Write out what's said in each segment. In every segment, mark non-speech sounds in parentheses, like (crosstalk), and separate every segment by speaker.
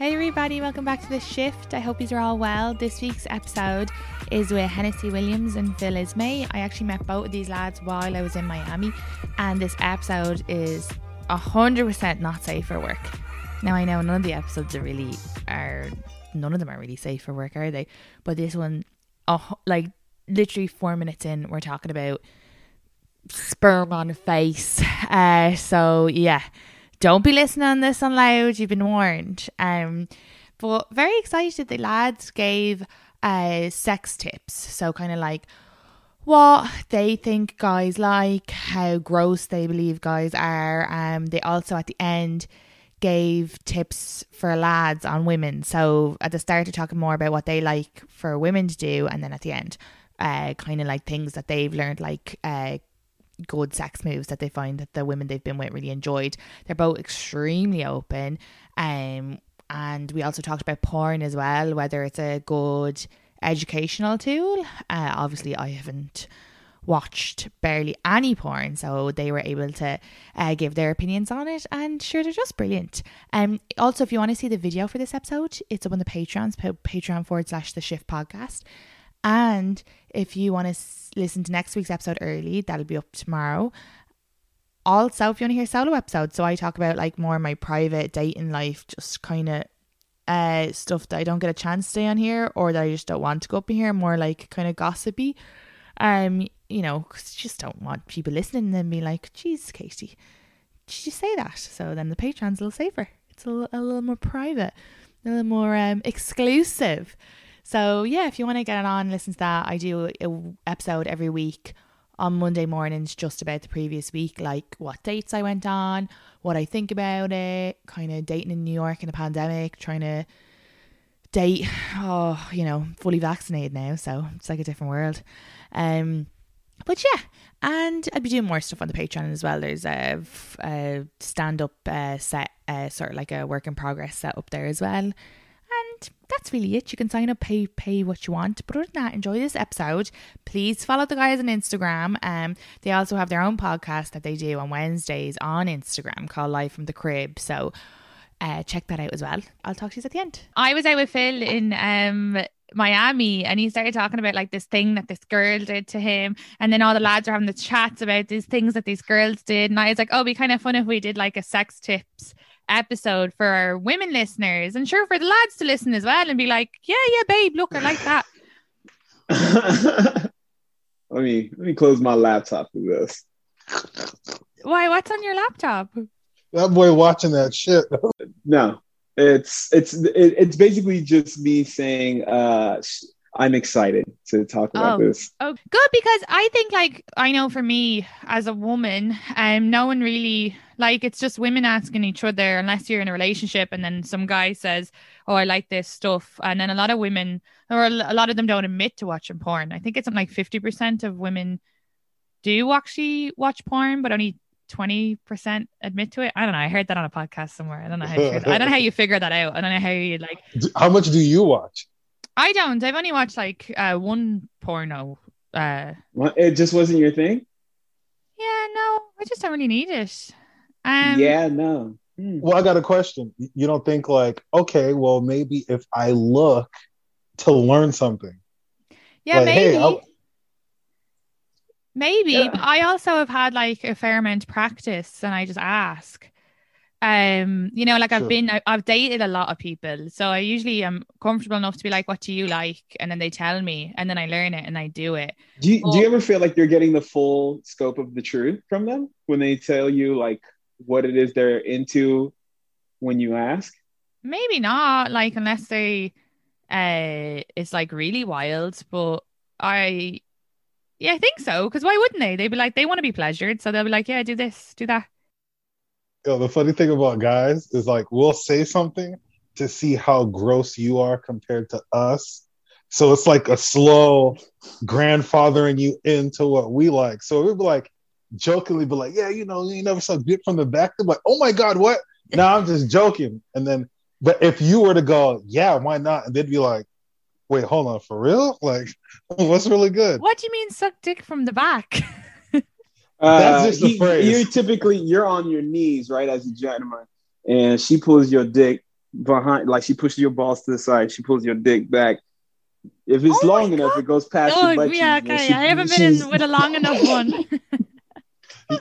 Speaker 1: Hey everybody, welcome back to The Shift. I hope you're all well. This week's episode is with Hennessy Williams and Phil Isme. I actually met both of these lads while I was in Miami, and this episode is 100% not safe for work. Now I know none of the episodes are really are none of them are really safe for work, are they? But this one, oh, like literally four minutes in, we're talking about sperm on face. Uh, so yeah, don't be listening on this on loud. You've been warned. Um, but very excited. The lads gave uh sex tips. So kind of like what they think guys like, how gross they believe guys are. Um, they also at the end gave tips for lads on women. So at the start, they're talking more about what they like for women to do, and then at the end, uh, kind of like things that they've learned, like uh, good sex moves that they find that the women they've been with really enjoyed. They're both extremely open. Um, and we also talked about porn as well, whether it's a good educational tool. Uh, obviously, I haven't watched barely any porn, so they were able to uh, give their opinions on it. And sure, they're just brilliant. Um, also, if you want to see the video for this episode, it's up on the Patreons, pa- Patreon forward slash the Shift Podcast. And if you want to s- listen to next week's episode early, that'll be up tomorrow. Also, if you want to hear solo episodes, so I talk about like more my private dating life, just kind of uh stuff that I don't get a chance to say on here, or that I just don't want to go up in here, more like kind of gossipy. Um, you know, 'cause just don't want people listening and then be like, "Geez, Katie, did you say that?" So then the Patreon's a little safer. It's a little, a little more private, a little more um exclusive. So yeah, if you want to get it on, listen to that. I do a episode every week on Monday mornings, just about the previous week, like what dates I went on, what I think about it, kind of dating in New York in a pandemic, trying to date. Oh, you know, fully vaccinated now, so it's like a different world. Um, but yeah, and I'll be doing more stuff on the Patreon as well. There's a, a stand up uh, set, uh, sort of like a work in progress set up there as well. That's really it. You can sign up, pay pay what you want. But other than that, enjoy this episode. Please follow the guys on Instagram. Um, they also have their own podcast that they do on Wednesdays on Instagram called Live from the Crib. So uh, check that out as well. I'll talk to you at the end. I was out with Phil in um Miami and he started talking about like this thing that this girl did to him and then all the lads are having the chats about these things that these girls did and I was like oh it'd be kind of fun if we did like a sex tips episode for our women listeners and sure for the lads to listen as well and be like yeah yeah babe look I like that (laughs)
Speaker 2: let me let me close my laptop for this.
Speaker 1: why what's on your laptop
Speaker 3: That boy watching that shit. (laughs)
Speaker 2: No, it's it's it, it's basically just me saying uh, I'm excited to talk about
Speaker 1: Oh.
Speaker 2: this.
Speaker 1: Oh, good because I think like I know for me as a woman, um, no one really like it's just women asking each other unless you're in a relationship, and then some guy says, "Oh, I like this stuff," and then a lot of women or a lot of them don't admit to watching porn. I think it's something like fifty percent of women do actually watch porn, but only. 20% admit to it. I don't know. I heard that on a podcast somewhere. I don't know how you, I don't know how you (laughs) figure that out. I don't know how you like
Speaker 3: How much do you watch?
Speaker 1: I don't. I've only watched like uh one porno. Uh
Speaker 2: What, it just wasn't your thing.
Speaker 1: yeah, no, I just don't really need it. Um
Speaker 2: yeah, no. Hmm.
Speaker 3: Well, I got a question. You don't think like, okay, well, maybe if I look to learn something.
Speaker 4: Yeah,
Speaker 3: Like,
Speaker 4: maybe.
Speaker 3: hey,
Speaker 4: maybe.
Speaker 2: Yeah.
Speaker 4: But I also have had like a fair amount of practice and I just ask. Um, you know, like I've
Speaker 3: Sure.
Speaker 4: been I- I've dated a lot of people. So I usually am comfortable enough to be like, what do you like? And then they tell me and then I learn it and I do it.
Speaker 2: Do you, do you ever feel like you're getting the full scope of the truth from them when they tell you like what it is they're into when you ask?
Speaker 4: Maybe not, like unless they uh it's like really wild, but I yeah, I think so. Because why wouldn't they? They'd be like, they want to be pleasured, so they'll be like, yeah, do this, do that.
Speaker 3: The funny thing about guys is like we'll say something to see how gross you are compared to us. So it's like a slow grandfathering you into what we like. So we'd be like jokingly be like, Yeah, you know, you never saw dick from the back. They're like, Oh my god, what? No, I'm just joking. And then but if you were to go, Yeah, why not? And they'd be like, Wait, hold on, for real? Like, (laughs) what's really good?
Speaker 4: What do you mean suck dick from the back? (laughs)
Speaker 2: Uh,
Speaker 3: just the
Speaker 2: he-
Speaker 3: phrase.
Speaker 2: You're typically you're on your knees, right, as a gentleman, and she pulls your dick behind, like she pushes your balls to the side. She pulls your dick back. If it's
Speaker 4: Oh
Speaker 2: long enough, it goes past
Speaker 4: oh,
Speaker 2: your butt
Speaker 4: yeah,
Speaker 2: cheeks, and
Speaker 4: okay.
Speaker 2: she-
Speaker 4: I haven't been in with a long enough one. (laughs)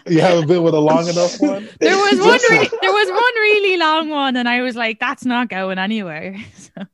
Speaker 3: You haven't been with a long enough one?
Speaker 4: there was (laughs) one. Re- there was one really long one, and I was like, "That's not going anywhere." (laughs) So-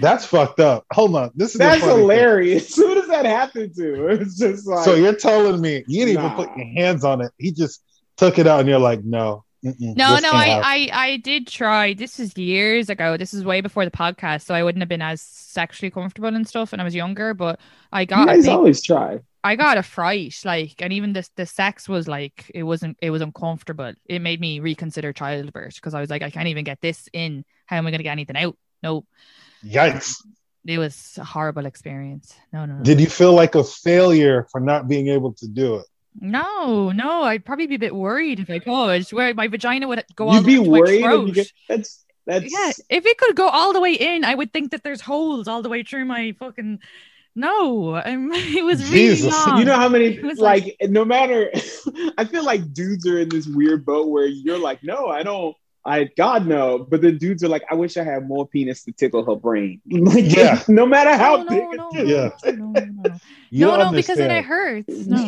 Speaker 3: That's fucked up. Hold on. This is
Speaker 2: That's
Speaker 3: funny thing.
Speaker 2: hilarious. (laughs) Who does that happen to? (laughs) It's just like
Speaker 3: So you're telling me you didn't
Speaker 2: Nah.
Speaker 3: even put your hands on it. He just took it out, and you're like, no, mm-mm,
Speaker 4: No, no, I. I, I did try. This is years ago. This is way before the podcast, so I wouldn't have been as sexually comfortable and stuff when I was younger. But I got, a
Speaker 2: guys
Speaker 4: big,
Speaker 2: always try.
Speaker 4: I got a fright, like, and even the the sex was like, it wasn't, it was uncomfortable. It made me reconsider childbirth because I was like, I can't even get this in. How am I going to get anything out? No,
Speaker 3: Yikes!
Speaker 4: it was a horrible experience. No, no, no.
Speaker 3: Did you feel like a failure for not being able to do it?
Speaker 4: no, no. I'd probably be a bit worried if I could. Where my vagina would go all
Speaker 2: You'd
Speaker 4: the
Speaker 2: be
Speaker 4: way to my
Speaker 2: worried get that's that's
Speaker 4: Yeah, if it could go all the way in, I would think that there's holes all the way through my fucking. No, I'm, (laughs) it was really
Speaker 3: Jesus.
Speaker 4: long.
Speaker 2: You know how many
Speaker 4: It was
Speaker 2: like, no matter (laughs) I feel like dudes are in this weird boat where you're like, no, I don't I God no, but the dudes are like, I wish I had more penis to tickle her brain. (laughs) Like
Speaker 3: Yeah.
Speaker 2: no matter how
Speaker 4: no,
Speaker 2: big
Speaker 4: no,
Speaker 2: it
Speaker 4: no.
Speaker 3: Yeah.
Speaker 4: no, no, no, no, no, because then it hurts. No,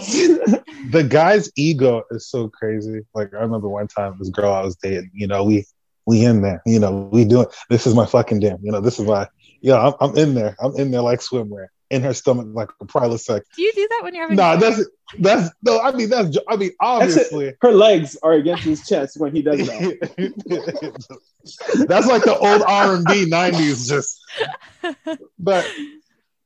Speaker 3: The guy's ego is so crazy. Like I remember one time this girl I was dating. You know, we we in there. You know, we doing. This is my fucking damn. You know, this is my. Yeah, I'm, I'm in there. I'm in there like swimwear in her stomach like a Prilosec.
Speaker 4: do you do that when you're having?
Speaker 3: No,
Speaker 4: sex?
Speaker 3: that's that's no. I mean that's. I mean
Speaker 2: That's it.
Speaker 3: obviously.
Speaker 2: Her legs are against his chest when he does that. (laughs)
Speaker 3: That's like the old R and B '90s, just. But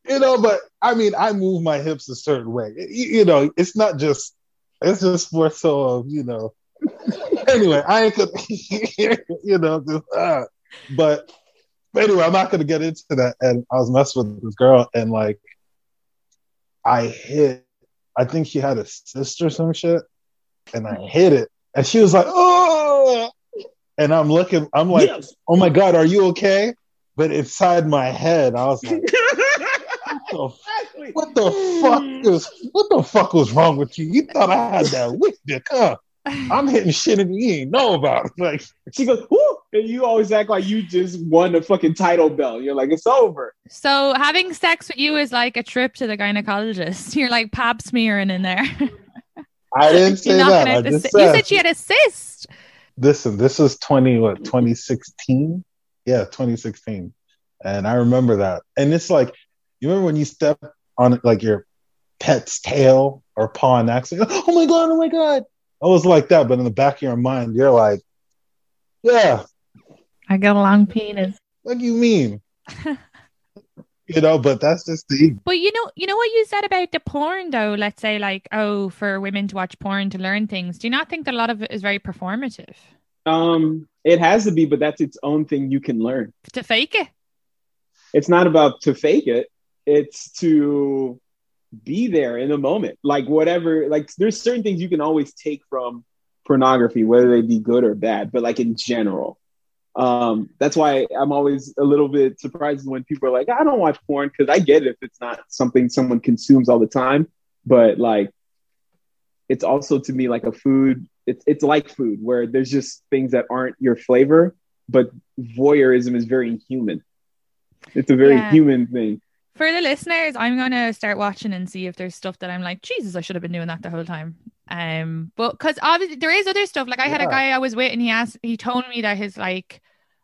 Speaker 3: you know, but I mean, I move my hips a certain way. You, you know, it's not just. It's just more so of you know. (laughs) Anyway, I ain't gonna, (laughs) you know, just, uh, but, but anyway, I'm not gonna get into that. And I was messing with this girl, and like, I hit. I think she had a sister or some shit, and I hit it, and she was like, "Oh!" And I'm looking, I'm like,
Speaker 2: Yes.
Speaker 3: "Oh my god, are you okay?" But inside my head, I was like, "What the, what the fuck is? What the fuck was wrong with you? You thought I had that wick dick, huh? I'm hitting shit and you ain't know about." It. Like,
Speaker 2: She goes, Woo! And you always act like you just won the fucking title belt. You're like, it's over.
Speaker 4: So having sex with you is like a trip to the gynecologist. (laughs) You're like pap smearing in there. (laughs)
Speaker 3: I didn't say
Speaker 4: You're
Speaker 3: that. I
Speaker 4: out the
Speaker 3: just
Speaker 4: cy- You
Speaker 3: said,
Speaker 4: said she had a cyst.
Speaker 3: listen, this is 20, what, 2016? Yeah, 2016. And I remember that. And it's like, you remember when you step on like your pet's tail or paw and accident? (gasps) Oh my God, oh my God. I was like that, but in the back of your mind, you're like, yeah,
Speaker 4: I got a long penis.
Speaker 3: what do you mean? (laughs) you know, but that's just the
Speaker 4: But you know, you know what you said about the porn though. Let's say like, oh, for women to watch porn to learn things. Do you not think that a lot of it is very performative
Speaker 2: Um, it has to be, but that's its own thing you can learn.
Speaker 4: to fake it?
Speaker 2: It's not about to fake it, it's to be there in the moment. Like whatever, like there's certain things you can always take from pornography, whether they be good or bad, but like in general. Um, that's why I'm always a little bit surprised when people are like, I don't watch porn because I get it if it's not something someone consumes all the time. But like it's also to me like a food, it's it's like food where there's just things that aren't your flavor, but voyeurism is very human. It's a very
Speaker 4: Yeah.
Speaker 2: human thing.
Speaker 4: For the listeners, I'm gonna start watching and see if there's stuff that I'm like, Jesus, I should have been doing that the whole time. Um, but because obviously there is other stuff. Like I had a guy I was with, and he asked, he told me that his like,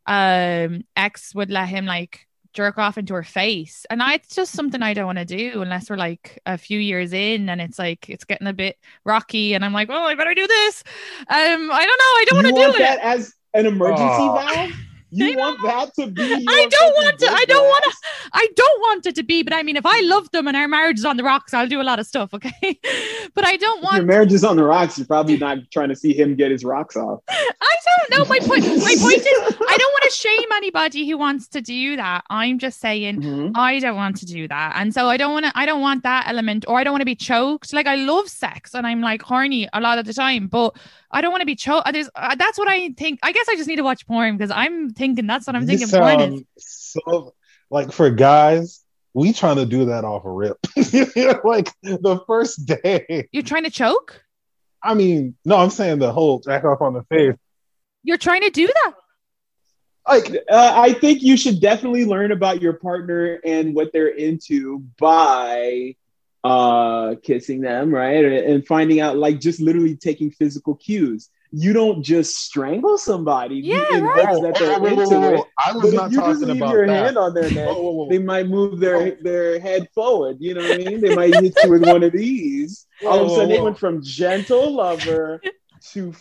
Speaker 4: um, ex would let him like jerk off into her face, and I it's just something I don't want to do unless we're like a few years in, and it's like it's getting a bit rocky, and I'm like, well, I better do this. Um, I don't know, I don't want to
Speaker 2: want
Speaker 4: do
Speaker 2: that
Speaker 4: it.
Speaker 2: as an emergency
Speaker 3: Oh.
Speaker 2: valve? You want that to be? (laughs)
Speaker 4: I don't want to. I don't want to. I don't want it to be, but I mean, if I love them and our marriage is on the rocks, I'll do a lot of stuff, okay? (laughs) but I don't
Speaker 2: If your marriage is on the rocks, you're probably not trying to see him get his rocks off. (laughs)
Speaker 4: I don't know. My point. My (laughs) point is, I don't want to shame anybody who wants to do that. I'm just saying.
Speaker 2: Mhm.
Speaker 4: I don't want to do that. And so I don't want to, I don't want that element or I don't want to be choked. Like I love sex and I'm like horny a lot of the time, but I don't want to be choked. There's, uh, that's what I think. I guess I just need to watch porn because I'm thinking that's what I'm thinking porn
Speaker 3: so like for guys, we trying to do that off a rip. (laughs) like the first day.
Speaker 4: You're trying to choke?
Speaker 3: I mean, no, I'm saying the whole jack off on the face.
Speaker 4: You're trying to do that?
Speaker 3: Like
Speaker 2: Uh, I think you should definitely learn about your partner and what they're into by uh, kissing them, right? And finding out, like, just literally taking physical cues. You don't just strangle somebody
Speaker 4: Yeah,
Speaker 2: in
Speaker 4: right.
Speaker 2: that they're
Speaker 3: Oh, whoa, whoa,
Speaker 2: into
Speaker 3: whoa, whoa.
Speaker 2: it.
Speaker 3: I
Speaker 2: But
Speaker 3: was
Speaker 2: if
Speaker 3: not
Speaker 2: you just
Speaker 3: talking
Speaker 2: leave
Speaker 3: about
Speaker 2: your
Speaker 3: that.
Speaker 2: hand on their neck,
Speaker 3: Whoa, whoa, whoa.
Speaker 2: they might move their their head forward. You know what I mean? They might hit you with one of these. All of a sudden,
Speaker 3: whoa,
Speaker 2: they went from gentle lover to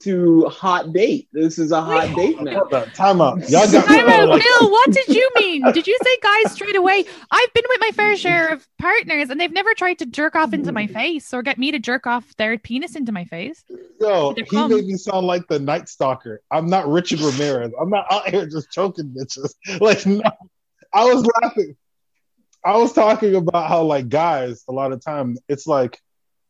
Speaker 2: to hot date. This is a hot date now.
Speaker 3: Hold time out. Y'all got
Speaker 4: Time out,
Speaker 3: like,
Speaker 4: Bill, what did you mean? Did you say guys straight away? I've been with my fair share of partners and they've never tried to jerk off into my face or get me to jerk off their penis into my face.
Speaker 3: yo,
Speaker 4: They're
Speaker 3: he
Speaker 4: calm.
Speaker 3: made me sound like the Night Stalker. I'm not Richard Ramirez. I'm not out here just choking bitches. (laughs) Like, no, I was laughing. I was talking about how like guys, a lot of time, it's like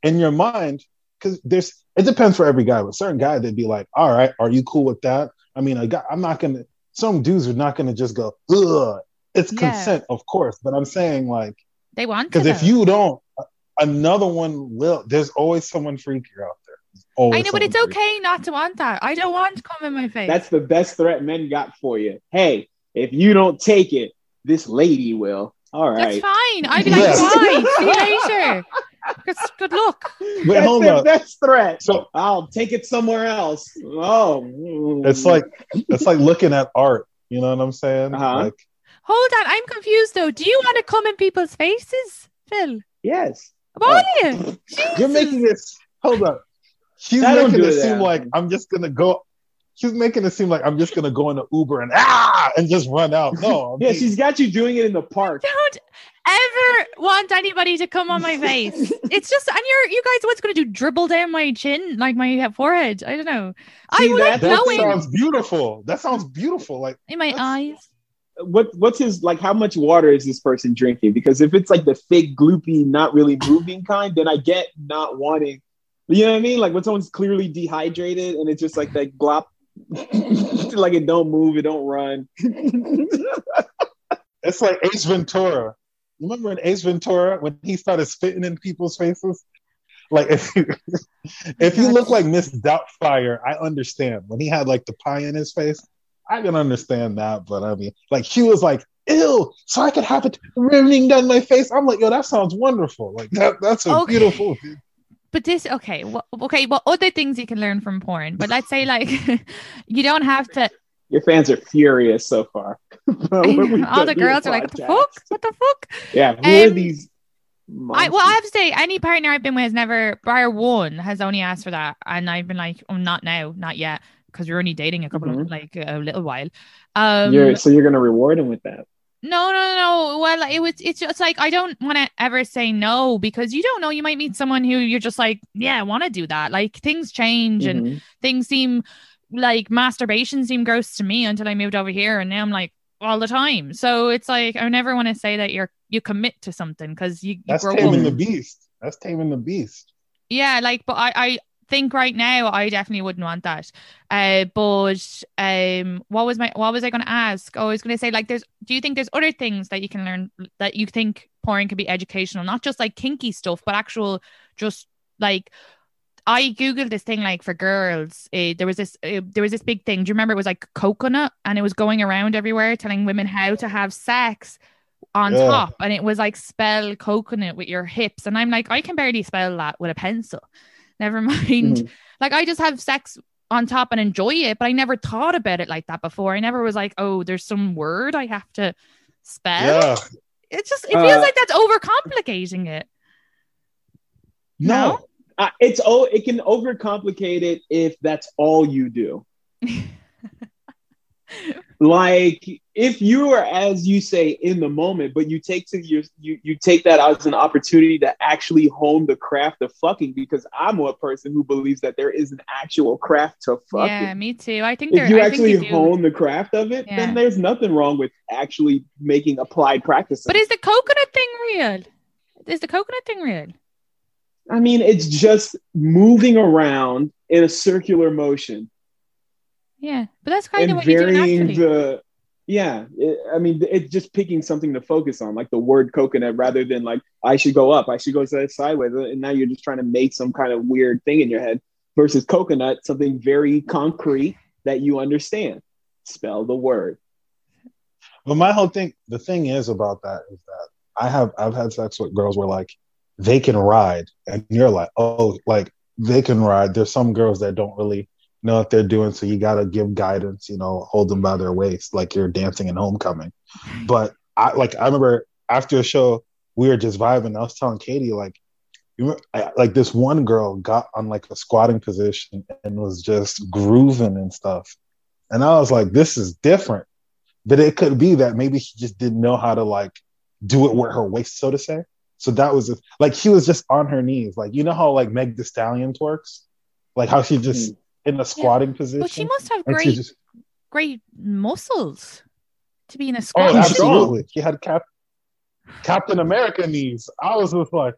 Speaker 3: in your mind, because there's it depends for every guy, but certain guy they'd be like, all right, are you cool with that? I mean, a guy, I'm not gonna. Some dudes are not gonna just go, ugh. It's
Speaker 4: Yeah.
Speaker 3: consent, of course, but I'm saying like
Speaker 4: They want
Speaker 3: because if you don't, another one will. There's always someone freakier out there. Always
Speaker 4: I know, but it's
Speaker 3: someone freakier.
Speaker 4: okay not to want that. I don't want to come in my face.
Speaker 2: That's the best threat men got for you. Hey, if you don't take it, this lady will. All right.
Speaker 4: That's fine. I'd be (laughs) like,
Speaker 3: Yes.
Speaker 4: bye. See you later. (laughs) Good, good luck. (laughs)
Speaker 3: Wait,
Speaker 2: That's
Speaker 3: hold
Speaker 2: their
Speaker 3: on.
Speaker 2: best threat.
Speaker 3: So
Speaker 2: I'll take it somewhere else. Oh,
Speaker 3: it's like it's like looking at art. You know what I'm saying?
Speaker 2: Uh-huh.
Speaker 3: Like
Speaker 4: Hold on. I'm confused though. Do you want to come in people's faces, Phil?
Speaker 2: yes.
Speaker 4: About
Speaker 2: Oh.
Speaker 4: you? (laughs)
Speaker 3: you're making it. Hold on. She's
Speaker 2: I
Speaker 3: making
Speaker 2: do
Speaker 3: it
Speaker 2: that.
Speaker 3: seem like I'm just gonna go. She's making it seem like I'm just gonna go into Uber and ah and just run out. No, I'm
Speaker 2: Yeah,
Speaker 3: being-
Speaker 2: she's got you doing it in the park.
Speaker 4: Don't ever want anybody to come on my (laughs) face. It's just, and you're, you guys, what's going to do? Dribble down my chin, like my forehead? I don't know. I
Speaker 2: See,
Speaker 4: would like
Speaker 2: that-
Speaker 3: that
Speaker 4: knowing
Speaker 3: sounds beautiful. That sounds beautiful. Like
Speaker 4: in my eyes.
Speaker 2: What what's his like? How much water is this person drinking? Because if it's like the fake, gloopy, not really moving kind, then I get not wanting. You know what I mean? Like when someone's clearly dehydrated and it's just like that glop, (laughs) like it don't move, it don't run.
Speaker 3: it's like Ace Ventura. Remember in Ace Ventura when he started spitting in people's faces? Like if you, (laughs) if you look like Miss Doubtfire, I understand. When he had like the pie in his face, I can understand that. But I mean, like she was like, ill, so I could have it running down my face. I'm like, yo, that sounds wonderful. Like that, that's a
Speaker 4: Okay.
Speaker 3: beautiful.
Speaker 4: But this, okay, well, okay, well, other things you can learn from porn. But let's say, like, (laughs) you don't have to.
Speaker 2: Your fans are furious so far. (laughs) (laughs)
Speaker 4: All the girls are like, what the fuck? What the fuck?
Speaker 2: Yeah, who are
Speaker 4: Um,
Speaker 2: these?
Speaker 4: I well, I have to say, any partner I've been with has never, bar one, has only asked for that, and I've been like, oh, not now, not yet, because we're only dating a couple of like a little while. Um,
Speaker 2: you're, so you're gonna reward him with that.
Speaker 4: no, no, no. Well, it was. It's just like I don't want to ever say no because you don't know. You might meet someone who you're just like, yeah, I want to do that. Like things change and
Speaker 2: Mhm.
Speaker 4: things seem like masturbation seemed gross to me until I moved over here, and now I'm like all the time. So it's like I never want to say that you're you commit to something because you, you
Speaker 3: That's
Speaker 4: grow
Speaker 3: taming
Speaker 4: up.
Speaker 3: the beast. That's taming the beast.
Speaker 4: Yeah, like, but I, I think right now I definitely wouldn't want that. Uh, but um, what was my what was I going to ask? Oh, I was going to say like, there's. Do you think there's other things that you can learn that you think porn can be educational, not just like kinky stuff, but actual just like. I googled this thing like for girls. Uh, there was this, uh, there was this big thing. Do you remember? It was like coconut, and it was going around everywhere, telling women how to have sex on
Speaker 3: Yeah.
Speaker 4: top and it was like spell coconut with your hips and I'm like I can barely spell that with a pencil never (laughs) mind
Speaker 2: Mhm.
Speaker 4: like I just have sex on top and enjoy it but I never thought about it like that before I never was like oh there's some word I have to spell
Speaker 3: Yeah.
Speaker 4: it's just it feels
Speaker 2: Uh,
Speaker 4: like that's overcomplicating it
Speaker 3: No.
Speaker 2: Uh, it's oh, it can overcomplicate it if that's all you do. (laughs) like if you are as you say in the moment but you take to your you, you take that as an opportunity to actually hone the craft of fucking because i'm a person who believes that there is an actual craft to fucking.
Speaker 4: Yeah me too. I think there
Speaker 2: if you
Speaker 4: I think
Speaker 2: actually
Speaker 4: you
Speaker 2: hone the craft of it
Speaker 4: Yeah.
Speaker 2: then there's nothing wrong with actually making applied practice
Speaker 4: but is the coconut thing real? Is the coconut thing real
Speaker 2: i mean it's just moving around in a circular motion.
Speaker 4: Yeah but that's kind of
Speaker 2: and
Speaker 4: what you do
Speaker 2: varying
Speaker 4: naturally
Speaker 2: the yeah it, i mean it's just picking something to focus on like the word coconut rather than like i should go up i should go sideways and now you're just trying to make some kind of weird thing in your head versus coconut something very concrete that you understand. Spell the word.
Speaker 3: But my whole thing, the thing is about that is that I have I've had sex with girls where like they can ride, and you're like, oh, like they can ride. There's some girls that don't really know what they're doing, so you gotta give guidance. You know, hold them by their waist like you're dancing in homecoming. But I like I remember after a show we were just vibing. I was telling Katie like. You remember, I, like this one girl got on like a squatting position and was just grooving and stuff, and I was like, "This is different." but it could be that maybe she just didn't know how to like do it with her waist, so to say. So that was like she was just on her knees, like you know how like Meg The Stallion twerks, like how she just in a squatting position.
Speaker 4: but she must have great
Speaker 3: just-
Speaker 4: great muscles to be in a
Speaker 3: oh,
Speaker 4: squat
Speaker 3: absolutely. She had Cap- Captain America knees. I was just like,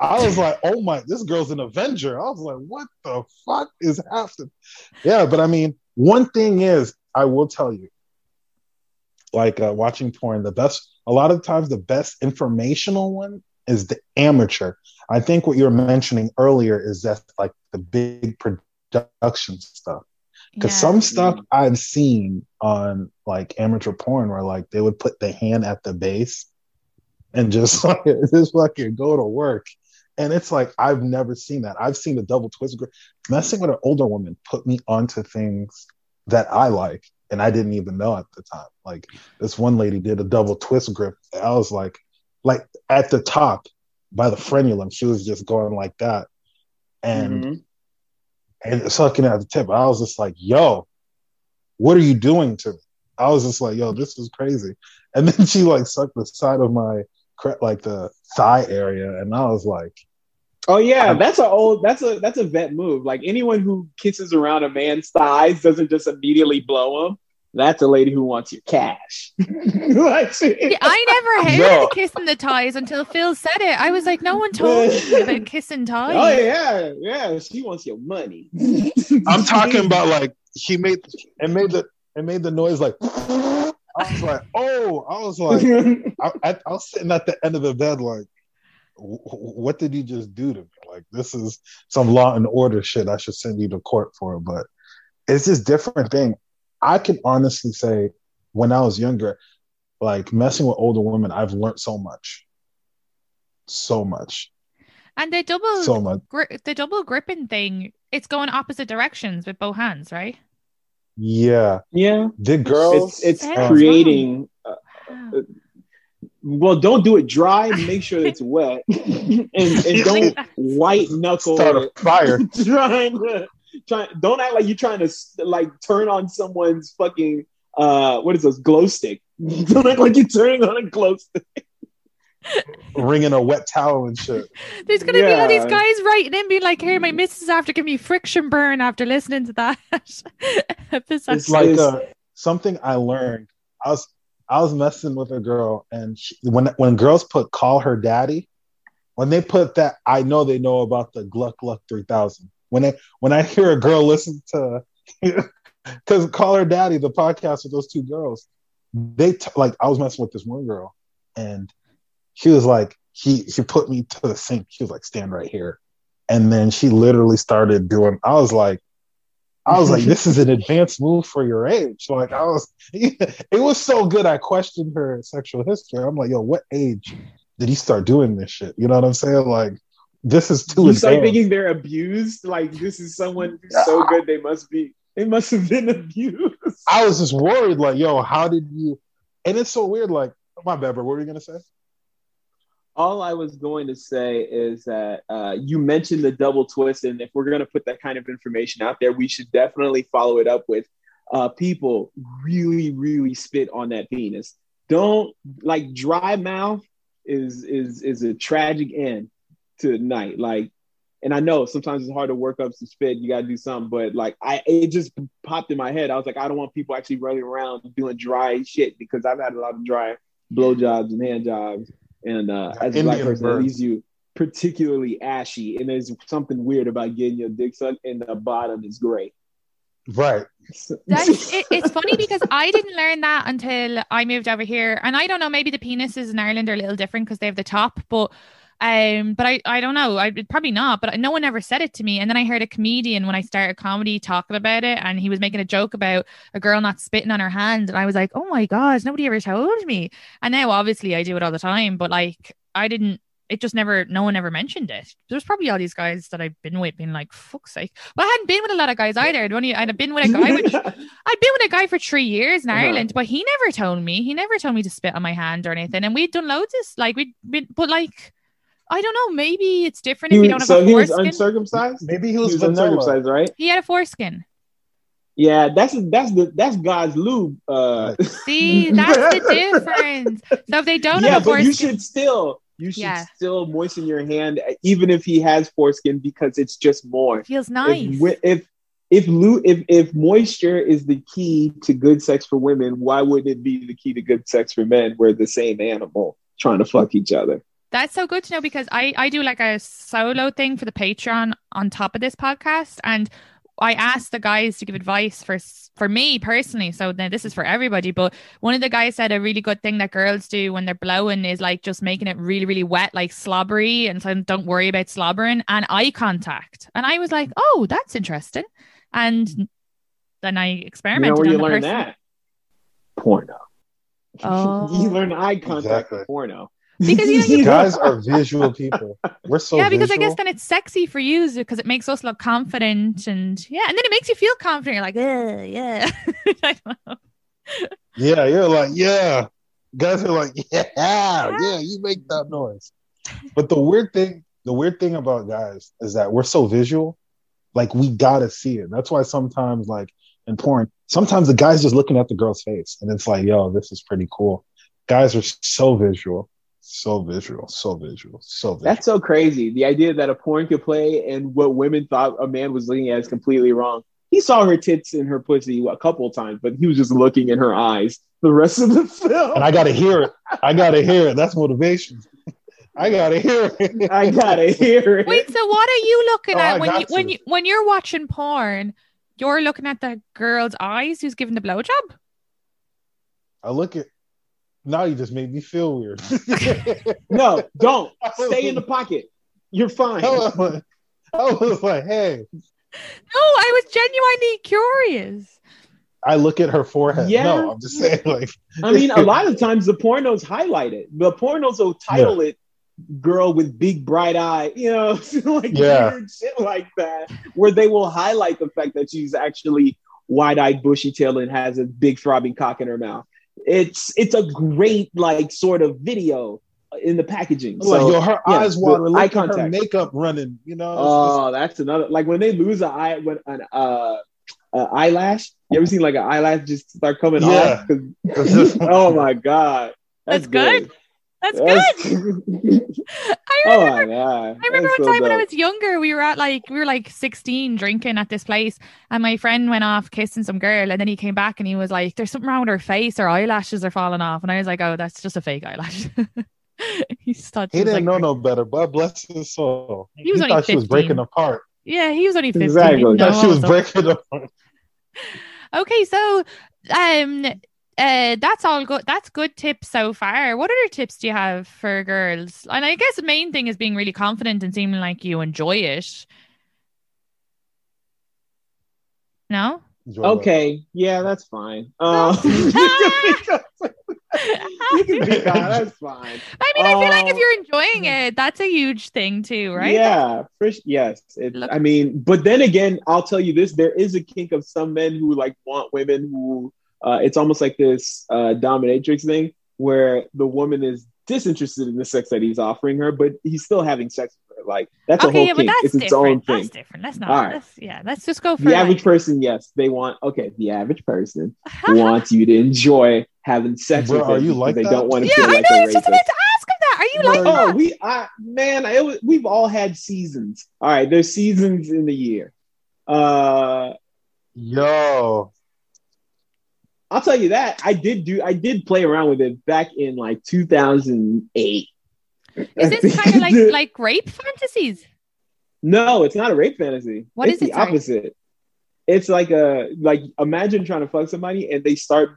Speaker 3: I was like, oh my, this girl's an Avenger. I was like, what the fuck is happening? Yeah, but I mean, one thing is, I will tell you, like uh, watching porn, the best, a lot of times, the best informational one is the amateur. I think what you were mentioning earlier is that like the big production stuff. Because
Speaker 4: Yeah.
Speaker 3: some stuff I've seen on like amateur porn where like they would put the hand at the base and just (laughs) like just fucking go to work. And it's like I've never seen that. I've seen the double twist grip. Messing with an older woman put me onto things that I like and I didn't even know at the time. Like this one lady did a double twist grip. I was like, like at the top by the frenulum, she was just going like that. And
Speaker 2: Mhm.
Speaker 3: and sucking at the tip. I was just like, yo, what are you doing to me? I was just like, yo, this is crazy. And (laughs) then she like sucked the side of my like the thigh area, and I was like,
Speaker 2: Oh yeah,
Speaker 3: I'm-
Speaker 2: that's a old that's a that's a vet move. Like anyone who kisses around a man's thighs doesn't just immediately blow him. That's a lady who wants your cash. (laughs) Like,
Speaker 4: Yeah, I never (laughs) heard
Speaker 3: No.
Speaker 4: of kissing the ties until Phil said it. I was like, no one told me about kissing (laughs) oh, ties.
Speaker 2: oh yeah, yeah. She wants your money.
Speaker 3: I'm talking about like he made it made the it made the noise like I was like, oh, I was like, I, I, I was sitting at the end of the bed like, "Wh- wh- what did you just do to me? Like this is some law and order shit. I should send you to court for it, but it's just different thing. I can honestly say, when I was younger, like messing with older women, I've learned so much, so much,
Speaker 4: And the double
Speaker 3: so much.
Speaker 4: gri- the double gripping thing, it's going opposite directions with both hands, right?
Speaker 3: Yeah,
Speaker 2: yeah,
Speaker 3: the girls.
Speaker 2: it's it's creating. Uh,
Speaker 4: Wow.
Speaker 2: well, don't do it dry. Make sure it's wet, (laughs) and, and (laughs) don't white knuckle.
Speaker 3: start a fire. (laughs)
Speaker 2: trying to try, don't act like you're trying to like turn on someone's fucking uh what is this glow stick (laughs) don't act like you're turning on a glow stick
Speaker 3: wringing a wet towel and shit.
Speaker 4: There's gonna be all these guys writing in, being like, "Hey, my missus after giving me friction burn after listening to that (laughs) episode."
Speaker 2: It's
Speaker 3: like
Speaker 2: It's-
Speaker 3: uh, something I learned. I was I was messing with a girl, and she, when when girls put "call her daddy," when they put that, I know they know about the Gluck Gluck three thousand. When I when I hear a girl listen to, (laughs) because "Call Her Daddy," the podcast with those two girls, they t- like I was messing with this one girl, and she was like, he she put me to the sink. She was like, stand right here, and then she literally started doing. I was like. I was like, this is an advanced move for your age. Like I was, (laughs) it was so good. I questioned her sexual history. I'm like, yo, what age did he start doing this shit? You know what I'm saying? Like, this is too.
Speaker 2: You start thinking they're abused. Like this is someone who's so good they must be. They must have been abused.
Speaker 3: I was just worried, like, yo, how did you? And it's so weird. Like, my bad, bro. What were you gonna say?
Speaker 2: all I was going to say is that uh, you mentioned the double twist, and if we're going to put that kind of information out there, we should definitely follow it up with uh, people really, really spit on that penis. Don't like dry mouth is is is a tragic end to night. Like, and I know sometimes it's hard to work up some spit. You got to do something, but like I, it just popped in my head. I was like, I don't want people actually running around doing dry shit because I've had a lot of dry blowjobs and hand jobs and uh, as a black person, it leaves you particularly ashy. And there's something weird about getting your dick sucked, and the bottom is gray.
Speaker 3: Right.
Speaker 4: That's, it, it's (laughs) funny because I didn't learn that until I moved over here, and I don't know. Maybe the penises in Ireland are a little different because they have the top, but um, but I, I don't know. I probably not, but no one ever said it to me. And then I heard a comedian when I started comedy talking about it, and he was making a joke about a girl not spitting on her hand. And I was like, oh my God, nobody ever told me. And now obviously I do it all the time, but like I didn't, it just never, no one ever mentioned it. There's probably all these guys that I've been with being like, fuck's sake. But I hadn't been with a lot of guys either. I'd only, I'd been with a guy, which (laughs) I'd been with a guy for three years in uh-huh. Ireland, but he never told me, he never told me to spit on my hand or anything. And we'd done loads of like, we'd been, but like, I don't know. Maybe it's different if you don't have so a foreskin.
Speaker 2: So he was uncircumcised.
Speaker 3: Maybe he was,
Speaker 2: he was uncircumcised, right?
Speaker 4: He had a foreskin.
Speaker 2: Yeah, that's that's the that's God's lube. Uh. (laughs)
Speaker 4: See, (laughs) that's the difference. So if they don't
Speaker 2: yeah,
Speaker 4: have a foreskin,
Speaker 2: but you should still you should yeah. still moisten your hand even if he has foreskin because it's just more.
Speaker 4: It feels nice.
Speaker 2: If if if, if if moisture is the key to good sex for women, why wouldn't it be the key to good sex for men? We're the same animal trying to fuck each other.
Speaker 4: That's so good to know because I I do like a solo thing for the Patreon on top of this podcast and I asked the guys to give advice for for me personally. So now this is for everybody, but one of the guys said a really good thing that girls do when they're blowing is like just making it really really wet, like slobbery, and so don't worry about slobbering and eye contact. And I was like, oh, that's interesting. And then I experimented.
Speaker 2: You know where you
Speaker 4: learn
Speaker 2: that? Porno.
Speaker 4: Oh. (laughs)
Speaker 2: you learn eye contact exactly. porno
Speaker 4: because you, know, (laughs) you
Speaker 3: guys are visual (laughs) people. We're so
Speaker 4: yeah. Because
Speaker 3: visual.
Speaker 4: I guess then it's sexy for you because it makes us look confident and yeah, and then it makes you feel confident. You're like, yeah, (laughs)
Speaker 3: yeah, you're like, yeah. Guys are like, yeah, yeah. You make that noise. But the weird thing, the weird thing about guys is that we're so visual. Like we gotta see it. That's why sometimes, like in porn, sometimes the guy's just looking at the girl's face, and it's like, yo, this is pretty cool. Guys are so visual so visual, so visual, so visual.
Speaker 2: That's so crazy. The idea that a porn could play and what women thought a man was looking at is completely wrong. He saw her tits and her pussy a couple of times, but he was just looking in her eyes the rest of the film.
Speaker 3: And I gotta hear it. I gotta hear it. That's motivation. I gotta hear it.
Speaker 2: I gotta hear it.
Speaker 4: Wait, so what are you looking oh, at when you to. when you when you're watching porn? You're looking at the girl's eyes who's giving the blowjob.
Speaker 3: I look at now you just made me feel weird. (laughs)
Speaker 2: no, don't (laughs) stay in the pocket. You're fine. I
Speaker 3: was, I was like, hey.
Speaker 4: No, I was genuinely curious.
Speaker 3: I look at her forehead. Yeah. No, I'm just saying, like.
Speaker 2: I mean, a (laughs) lot of times the pornos highlight it. The pornos will title yeah. it "Girl with Big Bright Eye," you know, like yeah. weird shit like that, where they will highlight the fact that she's actually wide-eyed, bushy-tailed, and has a big throbbing cock in her mouth it's it's a great like sort of video in the packaging.
Speaker 3: So, like yo, her yeah, eyes water, eye contact, her makeup running. You know.
Speaker 2: Oh, that's another like when they lose an eye when an uh, uh, eyelash. You ever seen like an eyelash just start coming yeah. (laughs) off? oh my god,
Speaker 4: that's, that's good. good. That's, That's good. (laughs) I oh remember, oh my God. I remember one so time dope. when I was younger, we were at like we were like 16 drinking at this place, and my friend went off kissing some girl, and then he came back and he was like, There's something wrong with her face, her eyelashes are falling off. And I was like, Oh, that's just a fake eyelash. (laughs) he thought
Speaker 3: he didn't
Speaker 4: like,
Speaker 3: know no better, but bless his soul.
Speaker 4: He, was
Speaker 3: he
Speaker 4: only
Speaker 3: thought
Speaker 4: 15.
Speaker 3: she was breaking apart.
Speaker 4: Yeah, he was only 15.
Speaker 2: Exactly.
Speaker 3: Thought she was breaking apart. (laughs)
Speaker 4: Okay, so um uh, that's all good. That's good tips so far. What other tips do you have for girls? And I guess the main thing is being really confident and seeming like you enjoy it. No.
Speaker 3: Enjoy that.
Speaker 2: Okay, yeah, that's fine. Um, (laughs) you can be (laughs) that. That's fine.
Speaker 4: I mean, I feel like if
Speaker 2: Um,
Speaker 4: you're enjoying it, that's a huge thing too, right?
Speaker 2: Yeah, for, yes. It, I mean, but then again, I'll tell you this: there is a kink of some men who like want women who. Uh, it's almost like this uh, dominatrix thing where the woman is disinterested in the sex that he's offering her, but he's still having sex with her. Like that's a
Speaker 4: Okay,
Speaker 2: whole
Speaker 4: yeah, but
Speaker 2: kink.
Speaker 4: that's
Speaker 2: It's its own
Speaker 4: different.
Speaker 2: thing.
Speaker 4: That's different. Let's not.
Speaker 2: All right.
Speaker 4: Let's, yeah, let's just go for
Speaker 2: The average
Speaker 4: like,
Speaker 2: person, yes, they want. Okay, the average person (laughs) wants you to enjoy having sex
Speaker 3: Bro,
Speaker 2: with
Speaker 3: are
Speaker 2: them
Speaker 3: you like
Speaker 2: they
Speaker 3: that?
Speaker 2: don't want to
Speaker 4: Yeah,
Speaker 2: feel
Speaker 4: I
Speaker 2: like
Speaker 4: know. I
Speaker 2: a
Speaker 4: was just
Speaker 2: rapist.
Speaker 4: about to ask him that. Are you
Speaker 3: Bro,
Speaker 4: like
Speaker 2: Oh,
Speaker 4: that?
Speaker 2: we, I, man, it was, we've all had seasons. All right, there's seasons in the year. Uh,
Speaker 3: Yo,
Speaker 2: I'll tell you that I did do, I did play around with it back in like 2008.
Speaker 4: Is this kind of like like rape fantasies?
Speaker 2: no, it's not a rape fantasy.
Speaker 4: What
Speaker 2: it's
Speaker 4: is
Speaker 2: the
Speaker 4: it, sorry?
Speaker 2: opposite. It's like a like imagine trying to fuck somebody and they start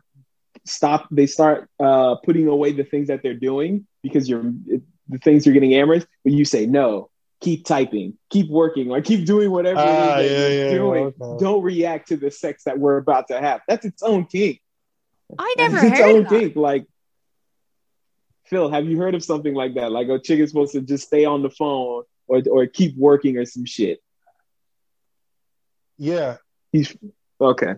Speaker 2: stop they start uh putting away the things that they're doing because you're it, the things you're getting amorous, but you say no. Keep typing, keep working, or keep doing whatever it is
Speaker 3: Ah,
Speaker 2: that
Speaker 3: yeah,
Speaker 2: you're
Speaker 3: yeah,
Speaker 2: doing.
Speaker 3: okay.
Speaker 2: Don't react to the sex that we're about to have. That's its own kink.
Speaker 4: I never
Speaker 2: That's (laughs) its
Speaker 4: heard
Speaker 2: own
Speaker 4: of that.
Speaker 2: kink. Like Phil, have you heard of something like that? Like a chick is supposed to just stay on the phone or or keep working or some shit.
Speaker 3: yeah,
Speaker 2: He's okay.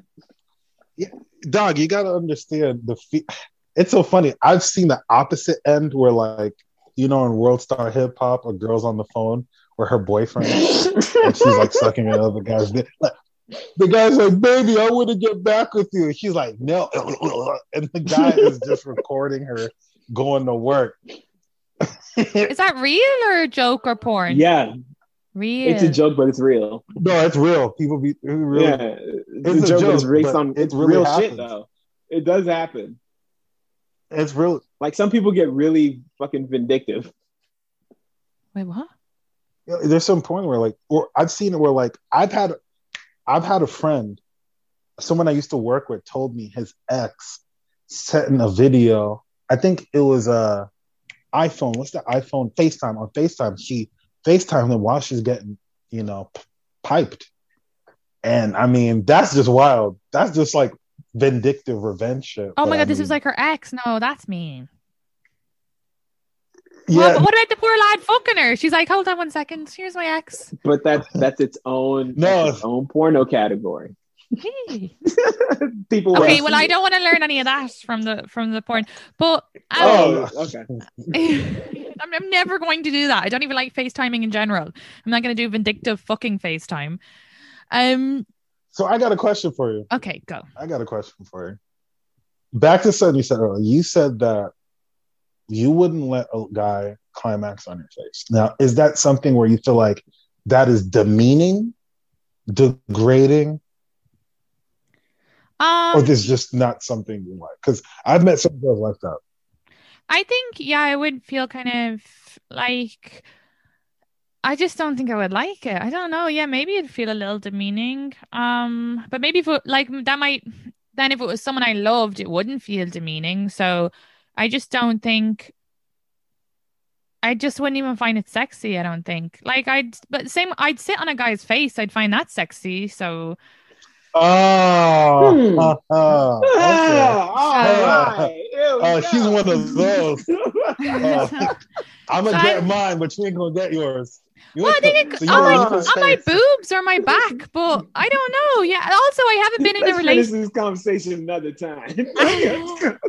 Speaker 2: Yeah.
Speaker 3: Dog, you gotta understand the. Fe- it's so funny. I've seen the opposite end where, like, you know, in World Star Hip Hop, a girl's on the phone where her boyfriend (laughs) and she's like sucking another guy's dick. Like, the guy's like, "Baby, I want to get back with you." She's like, "No," (laughs) and the guy is just recording her going to work. (laughs)
Speaker 4: Is that real or a joke or porn?
Speaker 2: yeah,
Speaker 4: real.
Speaker 2: it's a joke, but it's real.
Speaker 3: No, it's real. People be really.
Speaker 2: Yeah,
Speaker 3: It's
Speaker 2: the
Speaker 3: a
Speaker 2: joke,
Speaker 3: joke,
Speaker 2: is based
Speaker 3: but
Speaker 2: on
Speaker 3: it
Speaker 2: it's
Speaker 3: really
Speaker 2: real shit
Speaker 3: happens.
Speaker 2: though. It does happen.
Speaker 3: It's real.
Speaker 2: Like some people get really fucking vindictive.
Speaker 4: Wait, what?
Speaker 3: Yeah, there's some point where like or I've seen it where like I've had I've had a friend, someone I used to work with told me his ex sent in a video. I think it was a iPhone. What's the iPhone? FaceTime on FaceTime. She FaceTimed him while she's getting, you know, p- piped. And I mean, that's just wild. That's just like vindictive revenge shit.
Speaker 4: Oh
Speaker 3: But
Speaker 4: my
Speaker 3: I
Speaker 4: god, this
Speaker 3: mean,
Speaker 4: was like her ex. No, that's mean.
Speaker 3: Yeah.
Speaker 4: What, what about the poor lad fucking her? She's like, hold on one second. Here's my ex.
Speaker 2: But that's that's its own
Speaker 3: No.
Speaker 2: its own porno category.
Speaker 4: Hey. (laughs)
Speaker 2: People
Speaker 4: Okay, well, I don't want to learn any of that from the from the porn, but um,
Speaker 2: Oh, okay. (laughs)
Speaker 4: I'm, I'm never going to do that. I don't even like FaceTiming in general. I'm not going to do vindictive fucking FaceTime. Um.
Speaker 3: So I got a question for you.
Speaker 4: Okay, go.
Speaker 3: I got a question for you. Back to something you said earlier. You said that you wouldn't let a guy climax on your face. Now, is that something where you feel like that is demeaning, degrading,
Speaker 4: Um,
Speaker 3: or this is just not something you like? Because I've met some girls like that.
Speaker 4: I think yeah, I would feel kind of like I just don't think I would like it. I don't know. Yeah, maybe it'd feel a little demeaning. Um, but maybe it, like that might then if it was someone I loved, it wouldn't feel demeaning. So I just don't think I just wouldn't even find it sexy, I don't think. Like I'd but same I'd sit on a guy's face, I'd find that sexy. So
Speaker 3: Oh,
Speaker 2: Hmm.
Speaker 3: uh, (laughs) uh, okay. (laughs)
Speaker 2: All right.
Speaker 3: Oh, she's one of those. Oh, I'm gonna
Speaker 4: So
Speaker 3: get
Speaker 4: I-
Speaker 3: mine, but you ain't gonna get yours. You
Speaker 4: Well, I think
Speaker 3: gonna-
Speaker 4: it,
Speaker 3: so
Speaker 4: on, my, on my boobs or my back, but I don't know. Yeah. Also, I haven't been in a
Speaker 2: Let's finish
Speaker 4: relationship.
Speaker 2: this conversation another time. (laughs)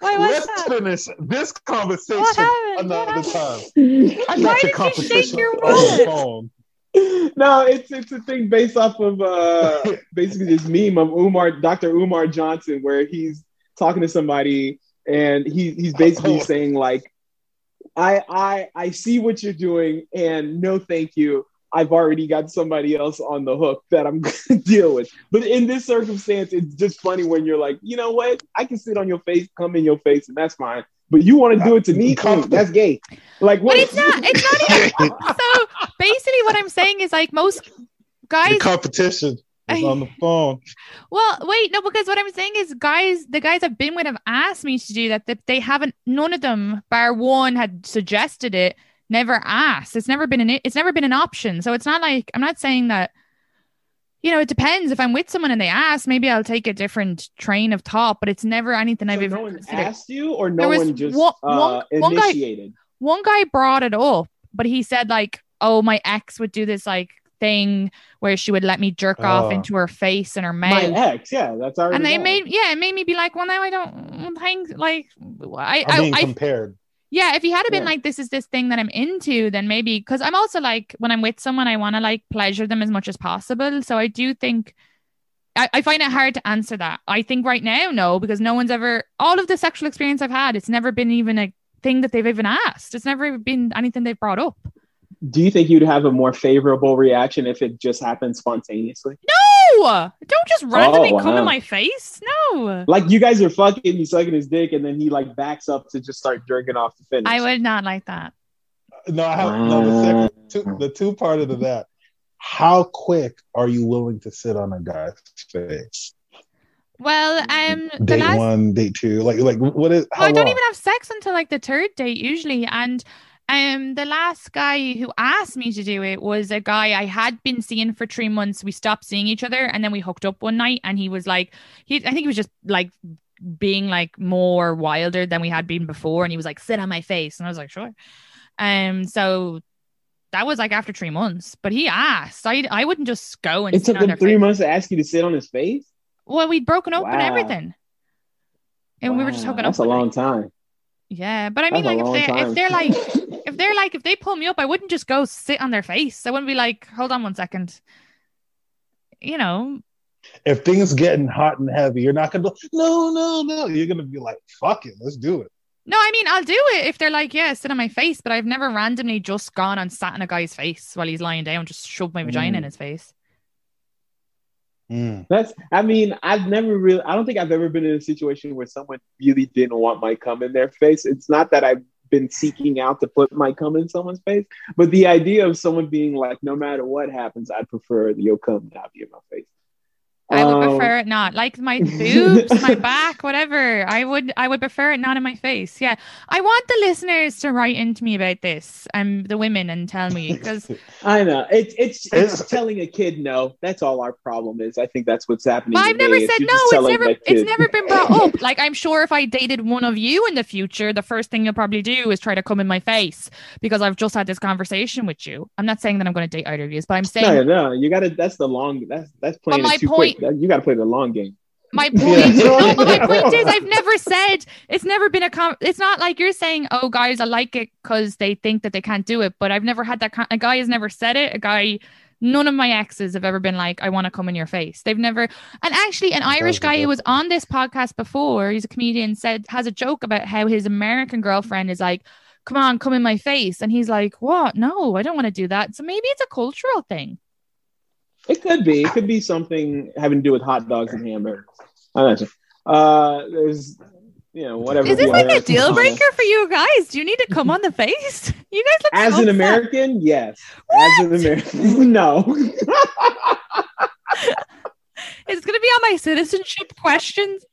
Speaker 4: Why was
Speaker 3: Let's
Speaker 4: that?
Speaker 3: finish this conversation another time. (laughs)
Speaker 4: happened?
Speaker 3: I
Speaker 4: Why
Speaker 3: got
Speaker 4: did
Speaker 3: your
Speaker 4: you shake
Speaker 3: competition
Speaker 4: your
Speaker 3: on the
Speaker 4: wallet?
Speaker 3: phone. (laughs)
Speaker 2: no, it's it's a thing based off of uh (laughs) basically this meme of Umar Dr. Umar Johnson where he's talking to somebody and he he's basically saying like I I I see what you're doing and no thank you. I've already got somebody else on the hook that I'm (laughs) gonna deal with. But in this circumstance, it's just funny when you're like, you know what? I can sit on your face, come in your face, and that's fine. But you want to do it to uh, me?
Speaker 3: Come-
Speaker 2: that's gay. Like what?
Speaker 4: But it's not. It's not even. (laughs) so basically, what I'm saying is like most
Speaker 3: The
Speaker 4: guys.
Speaker 3: competition is on the (laughs) phone.
Speaker 4: Well, wait, no, because what I'm saying is guys, the guys I've been with have asked me to do that. That they haven't. None of them, bar one, had suggested it. Never asked. It's never been an. It's never been an option. So it's not like I'm not saying that. you know, it depends. If I'm with someone and they ask, maybe I'll take a different train of thought, but it's never anything I've
Speaker 2: So
Speaker 4: ever
Speaker 2: no one
Speaker 4: considered.
Speaker 2: asked you, or no one just
Speaker 4: one-
Speaker 2: uh,
Speaker 4: one- one guy-
Speaker 2: initiated.
Speaker 4: One guy brought it up, but he said like, "Oh, my ex would do this like thing where she would let me jerk off
Speaker 3: Oh.
Speaker 4: into her face and her mouth."
Speaker 2: My ex, yeah, that's already.
Speaker 4: and they
Speaker 2: done.
Speaker 4: made yeah, it made me be like, well, now I don't think like I
Speaker 3: I'm being
Speaker 4: I, I
Speaker 3: compared.
Speaker 4: Yeah. If he had been
Speaker 2: Yeah.
Speaker 4: like, this is this thing that I'm into, then maybe because I'm also like when I'm with someone, I want to like pleasure them as much as possible. So I do think. I, I find it hard to answer that. I think right now, no, because no one's ever all of the sexual experience I've had, it's never been even a thing that they've even asked. It's never been anything they've brought up.
Speaker 2: Do you think you'd have a more favorable reaction if it just happened spontaneously?
Speaker 4: No, don't just randomly
Speaker 2: Oh,
Speaker 4: come
Speaker 2: wow.
Speaker 4: in my face. No,
Speaker 2: Like you guys are fucking, you sucking his dick, and then he like backs up to just start jerking off the finish.
Speaker 4: I would not like that.
Speaker 3: No, I have no. The second two, the two part of that. How quick are you willing to sit on a guy's face?
Speaker 4: Well, um, the
Speaker 3: Date
Speaker 4: last
Speaker 3: one, date two, like like what is? How
Speaker 4: Well, I don't
Speaker 3: long?
Speaker 4: even have sex until like the third date usually. And um the last guy who asked me to do it was a guy I had been seeing for three months. We stopped seeing each other and then we hooked up one night and he was like he I think he was just like being like more wilder than we had been before and he was like sit on my face and I was like sure. Um so that was like after three months, but he asked. I I wouldn't just go and
Speaker 2: it
Speaker 4: sit
Speaker 2: took him three
Speaker 4: face.
Speaker 2: months to ask you to sit on his face.
Speaker 4: Well, we'd broken up and everything. And we were just
Speaker 2: Wow,
Speaker 4: hooking up.
Speaker 2: That's a long time.
Speaker 4: Yeah, but I mean,
Speaker 2: That's
Speaker 4: like if they, if they're like (laughs) if they're like if they pull me up, I wouldn't just go sit on their face. I wouldn't be like, hold on one second. You know,
Speaker 3: if things getting hot and heavy, you're not gonna go, no, no, no. You're gonna be like, fuck it, let's do it.
Speaker 4: no, I mean, I'll do it if they're like, yeah, sit on my face. But I've never randomly just gone and sat in a guy's face while he's lying down, just shoved my vagina in
Speaker 2: Mm.
Speaker 4: his face. Mm.
Speaker 2: That's. I mean, I've never really. I don't think I've ever been in a situation where someone really didn't want my cum in their face. It's not that I've been seeking out to put my cum in someone's face, but the idea of someone being like, no matter what happens, I'd prefer your cum not be in my face.
Speaker 4: I would
Speaker 2: Um,
Speaker 4: prefer it not, like my (laughs) boobs, my back, whatever. I would, I would prefer it not in my face. Yeah, I want the listeners to write into me about this, and the women, and tell me because (laughs)
Speaker 2: I know it's it's it's
Speaker 3: It's-
Speaker 2: telling a kid no. That's all our problem is. I think that's what's happening.
Speaker 4: But I've never said no. It's never it's never been brought up. (laughs) Like I'm sure if I dated one of you in the future, the first thing you'll probably do is try to come in my face because I've just had this conversation with you. I'm not saying that I'm going to date either of you, but I'm saying
Speaker 2: No, no, you got to. That's the long. That's that's playing
Speaker 4: my
Speaker 2: it too
Speaker 4: point-
Speaker 2: quick. That- You got to play the long game.
Speaker 4: my (laughs) point. (laughs) no, but my point is I've never said it's never been a com. It's not like you're saying, oh, guys, I like it because they think that they can't do it. But I've never had that. Con- a guy has never said it. A guy. None of my exes have ever been like, I want to come in your face. They've never, and actually, an Irish guy who was on this podcast before, he's a comedian, said, has a joke about how his American girlfriend is like, come on, come in my face. And he's like, what? No, I don't want to do that. So maybe it's a cultural thing.
Speaker 2: It could be. It could be something having to do with hot dogs and hamburgers. I don't know. Uh, there's, you know, whatever.
Speaker 4: Is this like a deal breaker for you guys? Do you need to come on the face? (laughs) You guys look
Speaker 2: As
Speaker 4: so
Speaker 2: an
Speaker 4: sad.
Speaker 2: American, yes. As an American, (laughs) no. (laughs)
Speaker 4: It's gonna be on my citizenship questions.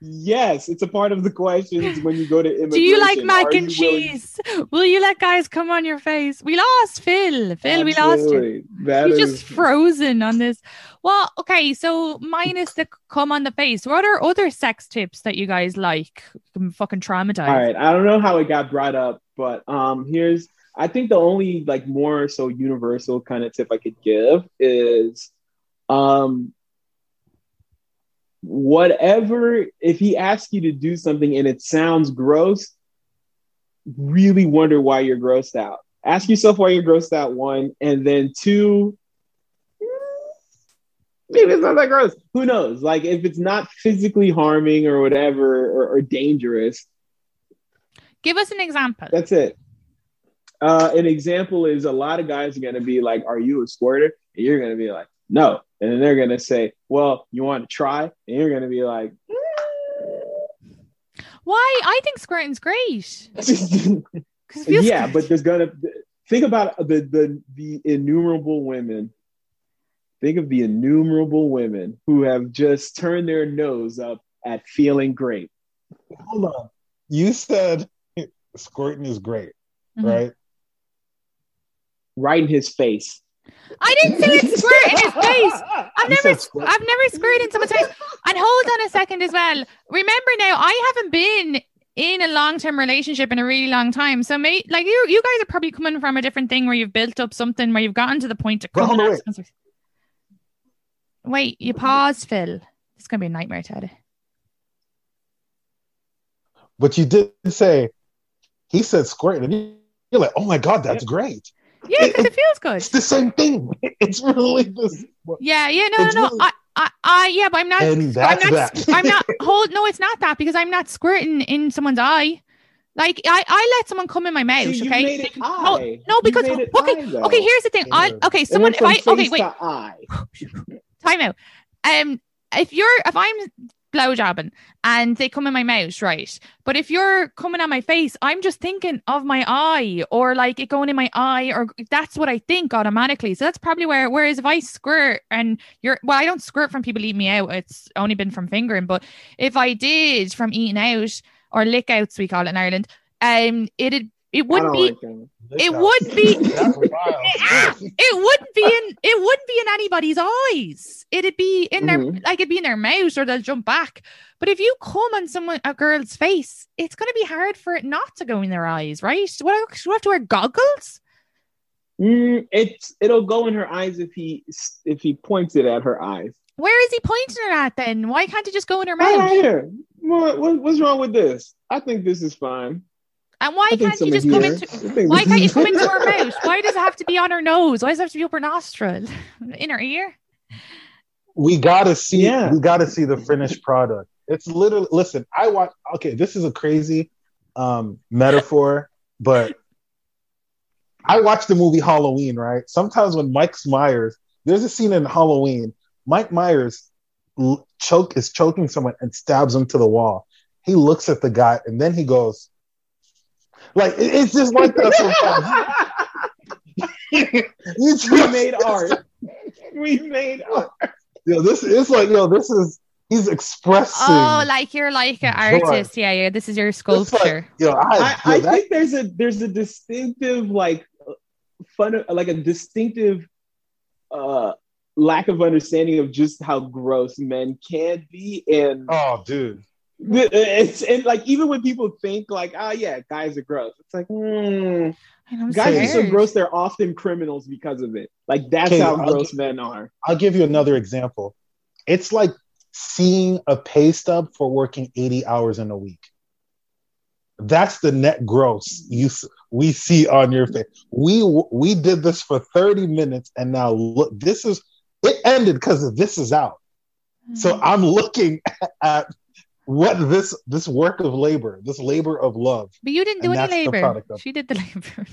Speaker 2: Yes, it's a part of the questions when you go to immigration.
Speaker 4: Do you like mac
Speaker 2: Are
Speaker 4: and
Speaker 2: willing-
Speaker 4: cheese? Will you let guys come on your face? We lost Phil. Phil, we lost you.
Speaker 2: Absolutely. That
Speaker 4: He's
Speaker 2: is-
Speaker 4: just frozen on this. Well, okay, so minus the come on the face. What are other sex tips that you guys like? I'm fucking traumatized.
Speaker 2: All right, I don't know how it got brought up, but um, here's I think the only like more so universal kind of tip I could give is um whatever if he asks you to do something and it sounds gross, really wonder why you're grossed out. Ask yourself why you're grossed out, one, and then two, maybe it's not that gross. Who knows? Like if it's not physically harming or whatever or, or dangerous,
Speaker 4: Give us an example.
Speaker 2: that's it. Uh, an example is a lot of guys are going to be like, Are you a squirter? And you're going to be like, No. And then they're going to say, Well, you want to try? And you're going to be like,
Speaker 4: Why? I think squirting's great. (laughs) 'Cause it
Speaker 2: Yeah,
Speaker 4: good.
Speaker 2: but there's going to think about the, the, the innumerable women. Think of the innumerable women who have just turned their nose up at feeling great.
Speaker 3: Hold on. You said squirting is great,
Speaker 4: Mhm.
Speaker 3: right?
Speaker 2: Right in his face.
Speaker 4: I didn't say it (laughs) squirt in his face. I've
Speaker 3: You
Speaker 4: never,
Speaker 3: squirt.
Speaker 4: I've never squirted in someone's face. And hold on a second as well. Remember now, I haven't been in a long-term relationship in a really long time. So, may like you, you guys are probably coming from a different thing where you've built up something where you've gotten to the point of
Speaker 3: But hold
Speaker 4: coming.
Speaker 3: on,
Speaker 4: at someone's- Wait, you paused, Phil. It's gonna be a nightmare, Ted.
Speaker 3: But you did say he said squirt, and you- you're like, oh my god, that's great.
Speaker 4: Yeah, because it feels good.
Speaker 3: It's the same thing. (laughs) It's really this.
Speaker 4: Yeah, yeah, no, no, no.
Speaker 3: really-
Speaker 4: I, I, I, yeah, but I'm not.
Speaker 3: And that's
Speaker 4: I'm not.
Speaker 3: that.
Speaker 4: I'm not. Hold. No, it's not that because I'm not squirting in someone's eye. Like I, I let someone come in my mouth.
Speaker 2: See, you
Speaker 4: okay.
Speaker 2: made it
Speaker 4: no,
Speaker 2: eye.
Speaker 4: no,
Speaker 2: You
Speaker 4: because
Speaker 2: made it
Speaker 4: okay,
Speaker 2: eye,
Speaker 4: okay. Here's the thing. I okay. Someone. If I okay, wait.
Speaker 2: to eye. (laughs)
Speaker 4: Time out. Um, if you're if I'm blowjobbing and they come in my mouth, right? But if you're coming on my face, I'm just thinking of my eye or like it going in my eye, or that's what I think automatically. So that's probably where. Whereas if I squirt and you're well, I don't squirt from people eating me out. It's only been from fingering. But if I did from eating out or lick outs, we call it in Ireland, um, it'd it wouldn't be.
Speaker 2: like. (laughs) (laughs)
Speaker 4: It would be.
Speaker 3: That's
Speaker 4: it wouldn't be in it wouldn't be in anybody's eyes. It'd be in their
Speaker 2: Mhm.
Speaker 4: like it'd be in their mouth or they'll jump back. But if you come on someone a girl's face, it's gonna be hard for it not to go in their eyes, right? What I, do I have to wear goggles?
Speaker 2: Mm, it's it'll go in her eyes if he if he points it at her eyes.
Speaker 4: Where is he pointing it at then? Why can't it just go in her
Speaker 2: Right
Speaker 4: mouth?
Speaker 2: here. What, what what's wrong with this? I think this is fine.
Speaker 4: And why can't you just come
Speaker 2: here-
Speaker 4: into why can't you come into (laughs) her mouth? Why does it have to be on her nose? Why does it have to be up her nostril? (laughs) In her ear?
Speaker 3: we gotta see
Speaker 2: Yeah.
Speaker 3: we gotta see the finished product it's literally listen i watch okay this is a crazy um metaphor but i watched the movie halloween right sometimes when mike myers there's a scene in halloween mike myers choke is choking someone and stabs him to the wall he looks at the guy and then he goes like it's just like that sometimes (laughs) It's
Speaker 2: we made art. We made art.
Speaker 3: Yo, this is like, yo, this is he's expressing.
Speaker 4: Oh, like you're like an artist. Yeah, yeah. This is your
Speaker 3: It's like,
Speaker 4: sculpture.
Speaker 3: yo, I,
Speaker 2: I,
Speaker 3: yo,
Speaker 2: I think there's a there's a distinctive like fun like a distinctive uh lack of understanding of just how gross men can be and
Speaker 3: oh, dude,
Speaker 2: the- it's and like even when people think like oh yeah guys are gross it's like
Speaker 4: And I'm
Speaker 2: guys are so gross they're often criminals because of it like that's
Speaker 3: Okay,
Speaker 2: how
Speaker 3: I'll
Speaker 2: gross
Speaker 3: give-
Speaker 2: men are
Speaker 3: I'll give you another example. It's like seeing a pay stub for working 80 hours in a week. That's the net gross you we see on your face. We we did this for 30 minutes and now look this is it ended because this is out. So
Speaker 4: Mm.
Speaker 3: I'm looking (laughs) at what this this work of labor, this labor of love
Speaker 4: But you didn't do any labor. She did the labor.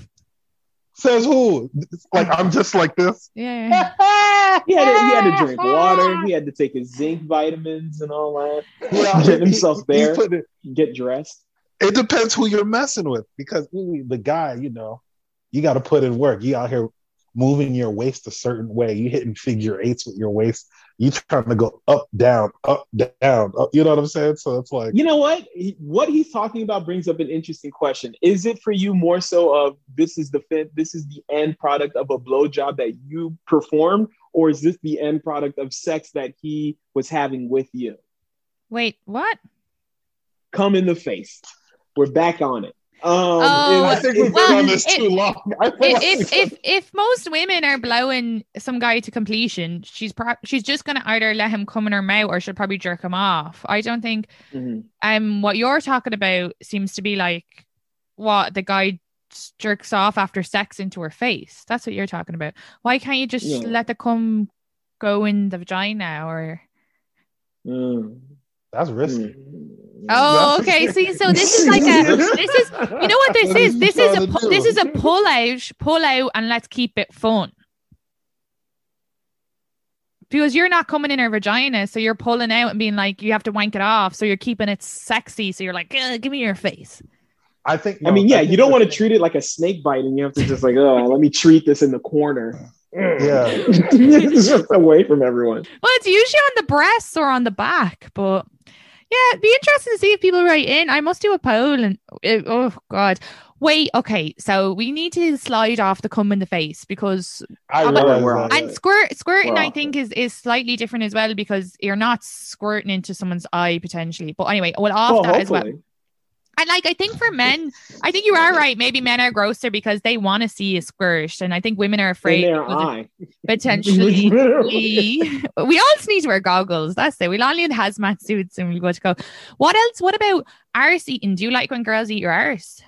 Speaker 4: (laughs)
Speaker 3: says who? Like I'm just like this. (laughs)
Speaker 4: yeah. yeah. (laughs)
Speaker 2: he had, to, he had to drink water he had to take his zinc vitamins and all that
Speaker 3: Yeah,
Speaker 2: get himself
Speaker 3: he- he
Speaker 2: there
Speaker 3: it-
Speaker 2: get dressed
Speaker 3: it depends who you're messing with because the guy, you know, you got to put in work. You out here moving your waist a certain way. You hitting figure eights with your waist. You trying to go up, down, up, down. Up, you know what I'm saying? So it's like,
Speaker 2: You know what? He, what he's talking about brings up an interesting question. Is it for you more so of this is the fin- this is the end product of a blowjob that you performed, or is this the end product of sex that he was having with you?
Speaker 4: Wait, what?
Speaker 2: Come in the face. We're back on it. Um,
Speaker 4: Oh,
Speaker 3: I think we've
Speaker 2: it's-
Speaker 3: been on this too long. (laughs) Like
Speaker 4: If, if if if most women are blowing some guy to completion, she's pro- she's just gonna either let him come in her mouth or she'll probably jerk him off. I don't think
Speaker 2: Mhm.
Speaker 4: um what you're talking about seems to be like what the guy jerks off after sex into her face. That's what you're talking about. Why can't you just
Speaker 2: Yeah.
Speaker 4: let the cum go in the vagina or
Speaker 2: Mm.
Speaker 3: That's risky.
Speaker 2: Mm.
Speaker 4: Oh, okay. See, so this is like a this is you know what this
Speaker 3: What
Speaker 4: is?
Speaker 3: is
Speaker 4: This is a
Speaker 3: trying to
Speaker 4: pu-
Speaker 3: do?
Speaker 4: this is a pull out, pull out, and let's keep it fun. Because you're not coming in her vagina, so you're pulling out and being like, you have to wank it off, so you're keeping it sexy. So you're like, give me your face.
Speaker 3: I think.
Speaker 2: I mean, yeah,
Speaker 3: think
Speaker 2: you don't want to treat it like a snake bite, and you have to just like, oh, let me treat this in the corner.
Speaker 3: Yeah. (laughs)
Speaker 2: just away from everyone.
Speaker 4: Well, it's usually on the breasts or on the back, but yeah, it'd be interesting to see if people write in. I must do a poll and it, oh god, Wait, okay, so we need to slide off the cum in the face because
Speaker 3: I
Speaker 4: but-
Speaker 3: realize
Speaker 2: We're on
Speaker 4: and squirt squirting
Speaker 2: We're
Speaker 4: I think is is slightly different as well because you're not squirting into someone's eye potentially. But anyway, well off
Speaker 2: Well,
Speaker 4: that as well.
Speaker 2: Hopefully.
Speaker 4: And like I think for men, I think you are right. Maybe men are grosser because they want to see a squirt, and I think women are
Speaker 2: In
Speaker 4: afraid
Speaker 2: their eye.
Speaker 4: potentially. (laughs) We, we all just need to wear goggles. That's it. We'll all need hazmat suits and we'll go to go. What else? What about arse eating? Do you like when girls eat your arse?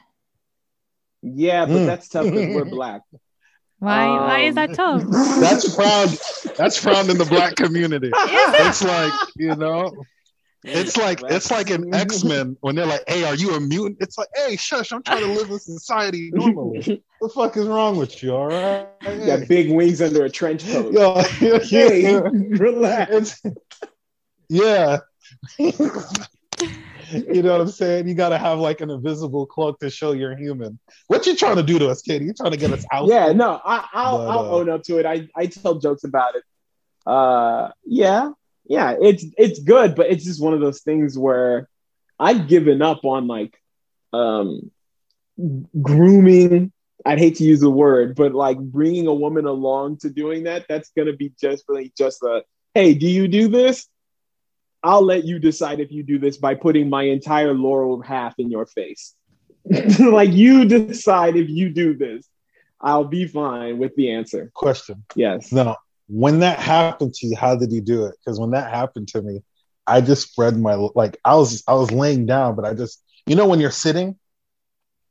Speaker 2: Yeah, but
Speaker 3: Mm.
Speaker 2: that's tough because we're black.
Speaker 4: Why? why is that tough?
Speaker 2: Um, (laughs)
Speaker 3: That's frowned. That's frowned in the black community. It's like you know. It's like it's like an X Men (laughs) when they're like, "Hey, are you a mutant?" It's like, "Hey, shush! I'm trying to live in society normally. (laughs) the fuck is wrong with you? All right,
Speaker 2: Got big wings under a trench coat. (laughs)
Speaker 3: Yo,
Speaker 2: Hey, relax.
Speaker 3: Yeah. you know what I'm saying? You got to have like an invisible cloak to show you're human. What you trying to do to us, kid? You trying to get us out?
Speaker 2: Yeah, no, I, I'll,
Speaker 3: But,
Speaker 2: I'll
Speaker 3: uh,
Speaker 2: own up to it. I, I tell jokes about it. Uh, yeah, yeah, it's it's good, but it's just one of those things where I've given up on like um grooming. I'd hate to use the word, but like bringing a woman along to doing that, that's gonna be just really just a hey, do you do this? I'll let you decide if you do this by putting my entire laurel half in your face. (laughs) like you decide if you do this. I'll be fine with the answer.
Speaker 3: Question.
Speaker 2: Yes.
Speaker 3: Now, when that happened to you, how did you do it? Because when that happened to me, I just spread my like I was I was laying down, but I just you know when you're sitting,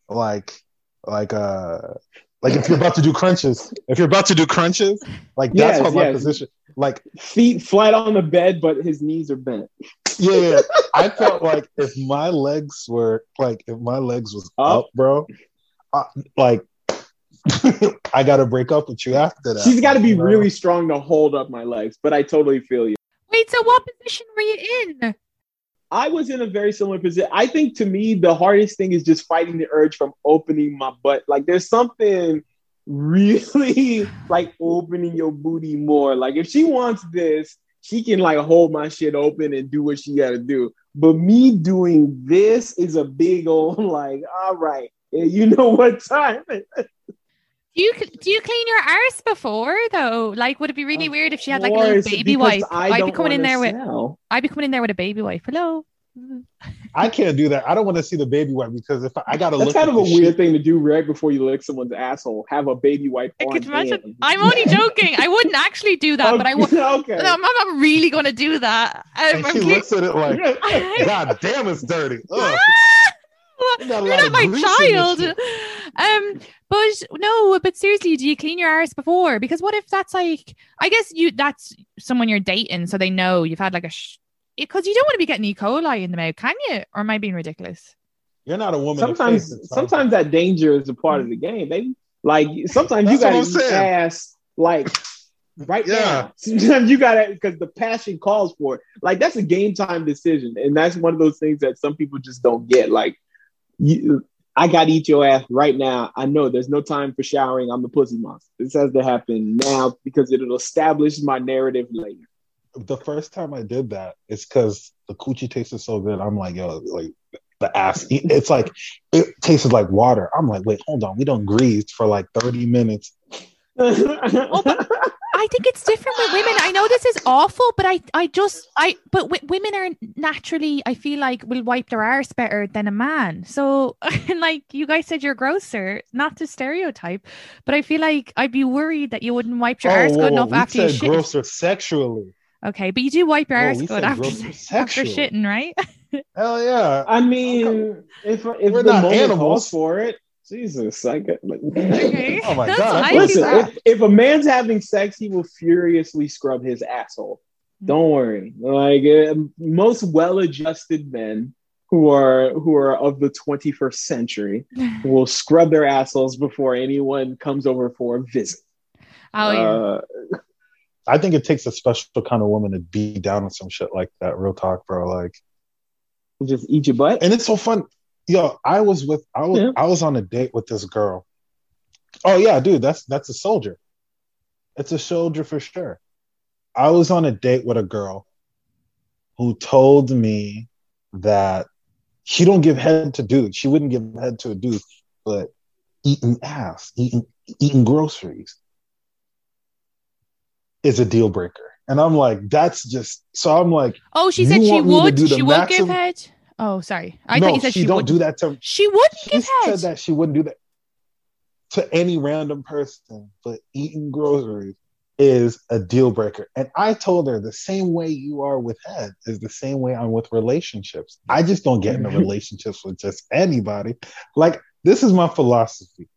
Speaker 3: like like uh like if you're about to do crunches, if you're about to do crunches, like that's
Speaker 2: Yes,
Speaker 3: how my
Speaker 2: yes.
Speaker 3: position. Like
Speaker 2: Feet flat on the bed, but his knees are bent.
Speaker 3: yeah, yeah, (laughs) I felt like if my legs were like if my legs was
Speaker 2: Up?
Speaker 3: up, bro, uh, like (laughs) I got to break up with you after that.
Speaker 2: She's got to be
Speaker 3: know?
Speaker 2: really strong to hold up my legs, but I totally feel you.
Speaker 4: Wait, so what position were you in?
Speaker 2: I was in a very similar position. I think to me, the hardest thing is just fighting the urge from opening my butt. Like there's something really (laughs) like opening your booty more. Like if she wants this, she can like hold my shit open and do what she got to do. But me doing this is a big old (laughs) like, all right, you know what time it is.
Speaker 4: Do you do you clean your arse before though? Like, would it be really
Speaker 2: Of
Speaker 4: weird if she had like a little baby
Speaker 2: because
Speaker 4: wipe?
Speaker 2: I
Speaker 4: I'd be coming in
Speaker 2: wanna
Speaker 4: there with. I'd be coming in there with a baby wipe. Hello.
Speaker 3: I can't do that. I don't want to see the baby wipe because if I, I got to
Speaker 2: That's
Speaker 3: look
Speaker 2: kind
Speaker 3: at
Speaker 2: of a
Speaker 3: the
Speaker 2: weird
Speaker 3: shit-
Speaker 2: thing to do right before you lick someone's asshole. Have a baby wipe
Speaker 4: I
Speaker 2: on
Speaker 4: could imagine.
Speaker 2: hand.
Speaker 4: I'm only (laughs) joking. I wouldn't actually do that, but I would. (laughs)
Speaker 2: okay.
Speaker 4: No, I'm not really going to do that. Um,
Speaker 3: And
Speaker 4: I'm
Speaker 3: she looks at it like, (laughs) God damn, it's dirty. (laughs) Ugh.
Speaker 4: Well,
Speaker 3: got a
Speaker 4: You're not my
Speaker 3: grease in this
Speaker 4: child. (laughs) Um, but no, but seriously, do you clean your arse before? Because what if that's like, I guess you that's someone you're dating, so they know you've had like a, because you don't want to be getting E. coli in the mouth, can you? Or am I being ridiculous?
Speaker 3: You're not a woman. of
Speaker 2: sometimes,
Speaker 3: faith,
Speaker 2: sometimes that danger is a part of the game, baby. Like sometimes you gotta
Speaker 3: I'm
Speaker 2: ass like right
Speaker 3: Yeah.
Speaker 2: now. (laughs) Sometimes you gotta because the passion calls for it. Like that's a game time decision, and that's one of those things that some people just don't get. Like you. I gotta eat your ass right now. I know there's no time for showering. I'm the pussy monster. This has to happen now because it'll establish my narrative later.
Speaker 3: the first time I did that, it's because the coochie tasted so good. I'm like, yo, like the ass. It's like it tasted like water. I'm like, wait, hold on. We don't grease for like 30 minutes.
Speaker 4: I think it's different with women. I know this is awful, but I, I just, I, but w- women are naturally, I feel like, will wipe their arse better than a man. So, (laughs) like you guys said, you're grosser, not to stereotype, but I feel like I'd be worried that you wouldn't wipe your oh, arse
Speaker 3: whoa,
Speaker 4: good enough after you
Speaker 3: said
Speaker 4: shit.
Speaker 3: grosser sexually.
Speaker 4: Okay, but you do wipe your
Speaker 3: oh,
Speaker 4: arse good after, (laughs) after shitting, right? (laughs)
Speaker 3: Hell yeah.
Speaker 2: I mean, if if
Speaker 3: We're
Speaker 2: the
Speaker 3: not
Speaker 2: moment
Speaker 3: animals.
Speaker 2: calls for it, Jesus, I get. Like,
Speaker 4: Okay. (laughs)
Speaker 3: Oh my
Speaker 4: That's
Speaker 3: God,
Speaker 4: I
Speaker 3: I
Speaker 4: see
Speaker 2: Listen, if, if a man's having sex, he will furiously scrub his asshole. Don't worry. Like uh, most well-adjusted men who are who are of the 21st century (laughs) will scrub their assholes before anyone comes over for a visit.
Speaker 4: Oh yeah.
Speaker 2: Uh,
Speaker 3: I think it takes a special kind of woman to be down on some shit like that. Real talk, bro. Like,
Speaker 2: just eat your butt.
Speaker 3: and it's so fun. Yo, I was with I was
Speaker 2: Yeah.
Speaker 3: I was on a date with this girl. Oh yeah, dude, that's that's a soldier. It's a soldier for sure. I was on a date with a girl who told me that she don't give head to dudes. She wouldn't give head to a dude. but eating ass, eating eating groceries is a deal breaker. And I'm like, that's just so I'm like,
Speaker 4: Oh, she said she
Speaker 3: want me to
Speaker 4: would.
Speaker 3: do the
Speaker 4: She would give head. Oh, sorry. I
Speaker 3: no,
Speaker 4: thought you said
Speaker 3: she,
Speaker 4: she,
Speaker 3: don't do that to
Speaker 4: She wouldn't
Speaker 3: she
Speaker 4: give
Speaker 3: said that she wouldn't do that to any random person, but eating groceries is a deal breaker. And I told her the same way you are with head is the same way I'm with relationships. I just don't get into (laughs) relationships with just anybody. Like this is my philosophy.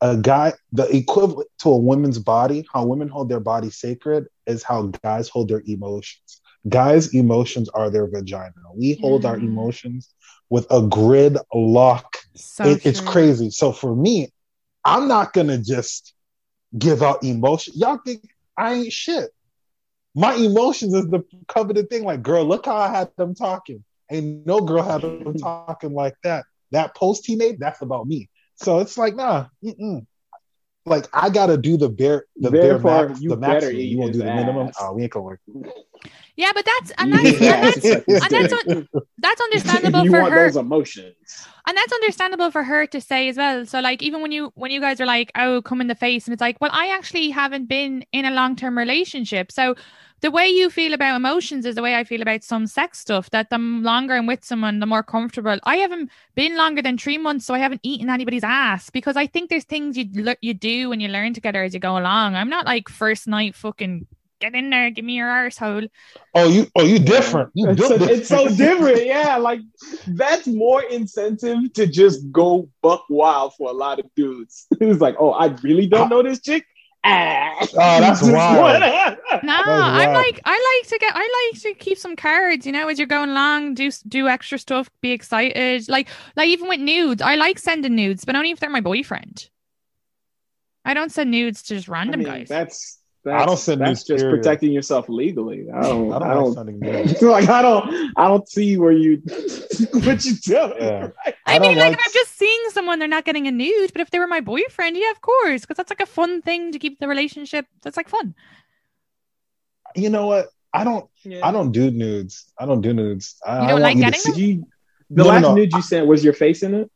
Speaker 3: A guy, the equivalent to a woman's body, how women hold their body sacred is how guys hold their emotions. Guys' emotions are their vagina. We hold our emotions with a grid lock
Speaker 4: So
Speaker 3: it, it's crazy. So for me, I'm not gonna just give out emotion. Y'all think I ain't shit. My emotions is the coveted thing. Like, girl, look how I had them talking. Ain't no girl had them (laughs) talking like that. That post he made, that's about me. So it's like, nah, mm-mm. like I gotta do the bare, the
Speaker 2: Therefore,
Speaker 3: bare max,
Speaker 2: you
Speaker 3: the
Speaker 2: better
Speaker 3: maximum. You won't do
Speaker 2: his
Speaker 3: the minimum. Oh, we ain't gonna work.
Speaker 4: Yeah, but that's and that's
Speaker 2: his
Speaker 4: and that's, (laughs)
Speaker 2: and
Speaker 4: and that's
Speaker 2: dick.
Speaker 4: that's understandable for her.
Speaker 2: those emotions.
Speaker 4: and that's understandable for her to say as well so like even when you when you guys are like oh come in the face and it's like well i actually haven't been in a long-term relationship so the way you feel about emotions is the way i feel about some sex stuff that the longer i'm with someone the more comfortable i haven't been longer than three months so i haven't eaten anybody's ass because i think there's things you you do when you learn together as you go along i'm not like first night fucking get in there give me your arsehole
Speaker 3: Oh, you, oh, you different. You
Speaker 2: It's,
Speaker 3: built
Speaker 2: so, it's so different. Yeah, like that's more incentive to just go buck wild for a lot of dudes. (laughs) It's like, oh, I really don't know this chick. Ah,
Speaker 3: Oh, that's (laughs)
Speaker 2: Just
Speaker 3: wild.
Speaker 2: wanna-
Speaker 4: No,
Speaker 3: That's
Speaker 4: I'm like I like to get I like to keep some cards, you know, as you're going along, do do extra stuff, be excited. Like like even with nudes, I like sending nudes, but only if they're my boyfriend. I don't send nudes to just
Speaker 2: I
Speaker 4: random
Speaker 2: mean,
Speaker 4: guys.
Speaker 2: that's that's,
Speaker 3: I don't send
Speaker 2: that's
Speaker 3: nudes,
Speaker 2: just
Speaker 3: period.
Speaker 2: protecting yourself legally. I don't.
Speaker 3: I
Speaker 2: I
Speaker 3: don't,
Speaker 2: don't.
Speaker 3: like sending nudes. (laughs)
Speaker 2: like I don't. I don't see where you (laughs) what you doing.
Speaker 3: Yeah.
Speaker 2: right?
Speaker 4: I,
Speaker 3: I
Speaker 4: mean, like
Speaker 3: like-
Speaker 4: if I'm just seeing someone, they're not getting a nude, but if they were my boyfriend, yeah, of course, because that's like a fun thing to keep the relationship. That's like fun.
Speaker 3: You know what? I don't.
Speaker 2: Yeah.
Speaker 3: I don't do nudes. I don't do nudes. I,
Speaker 4: You
Speaker 3: I
Speaker 4: don't
Speaker 3: want
Speaker 4: like
Speaker 3: you to
Speaker 4: getting
Speaker 3: see-
Speaker 2: you? The
Speaker 3: No,
Speaker 2: last
Speaker 3: no.
Speaker 2: nude you sent was your face in it.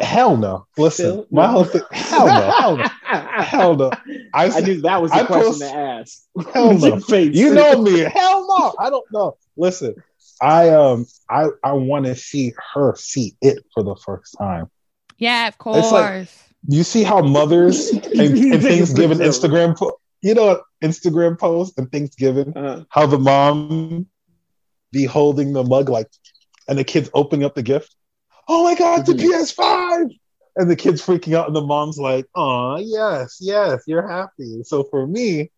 Speaker 3: Hell no. Listen,
Speaker 2: Still?
Speaker 3: my
Speaker 2: No.
Speaker 3: whole thing. Hell no. Hell no. (laughs) Hell no. I,
Speaker 2: I knew that was the
Speaker 3: I
Speaker 2: question
Speaker 3: post-
Speaker 2: to ask.
Speaker 3: Hell no. (laughs) You know me. Hell no. I don't know. Listen, I um I I want to see her see it for the first time.
Speaker 4: Yeah, of course.
Speaker 3: It's like- You see how mothers (laughs) and, and Thanksgiving Instagram, po- you know, Instagram post and Thanksgiving,
Speaker 2: Uh,
Speaker 3: how the mom be holding the mug like, and the kids opening up the gift. Oh my God, the (laughs)
Speaker 2: Mhm.
Speaker 3: PS5! And the kids freaking out, and the mom's like, "Oh yes, yes, you're happy." So for me,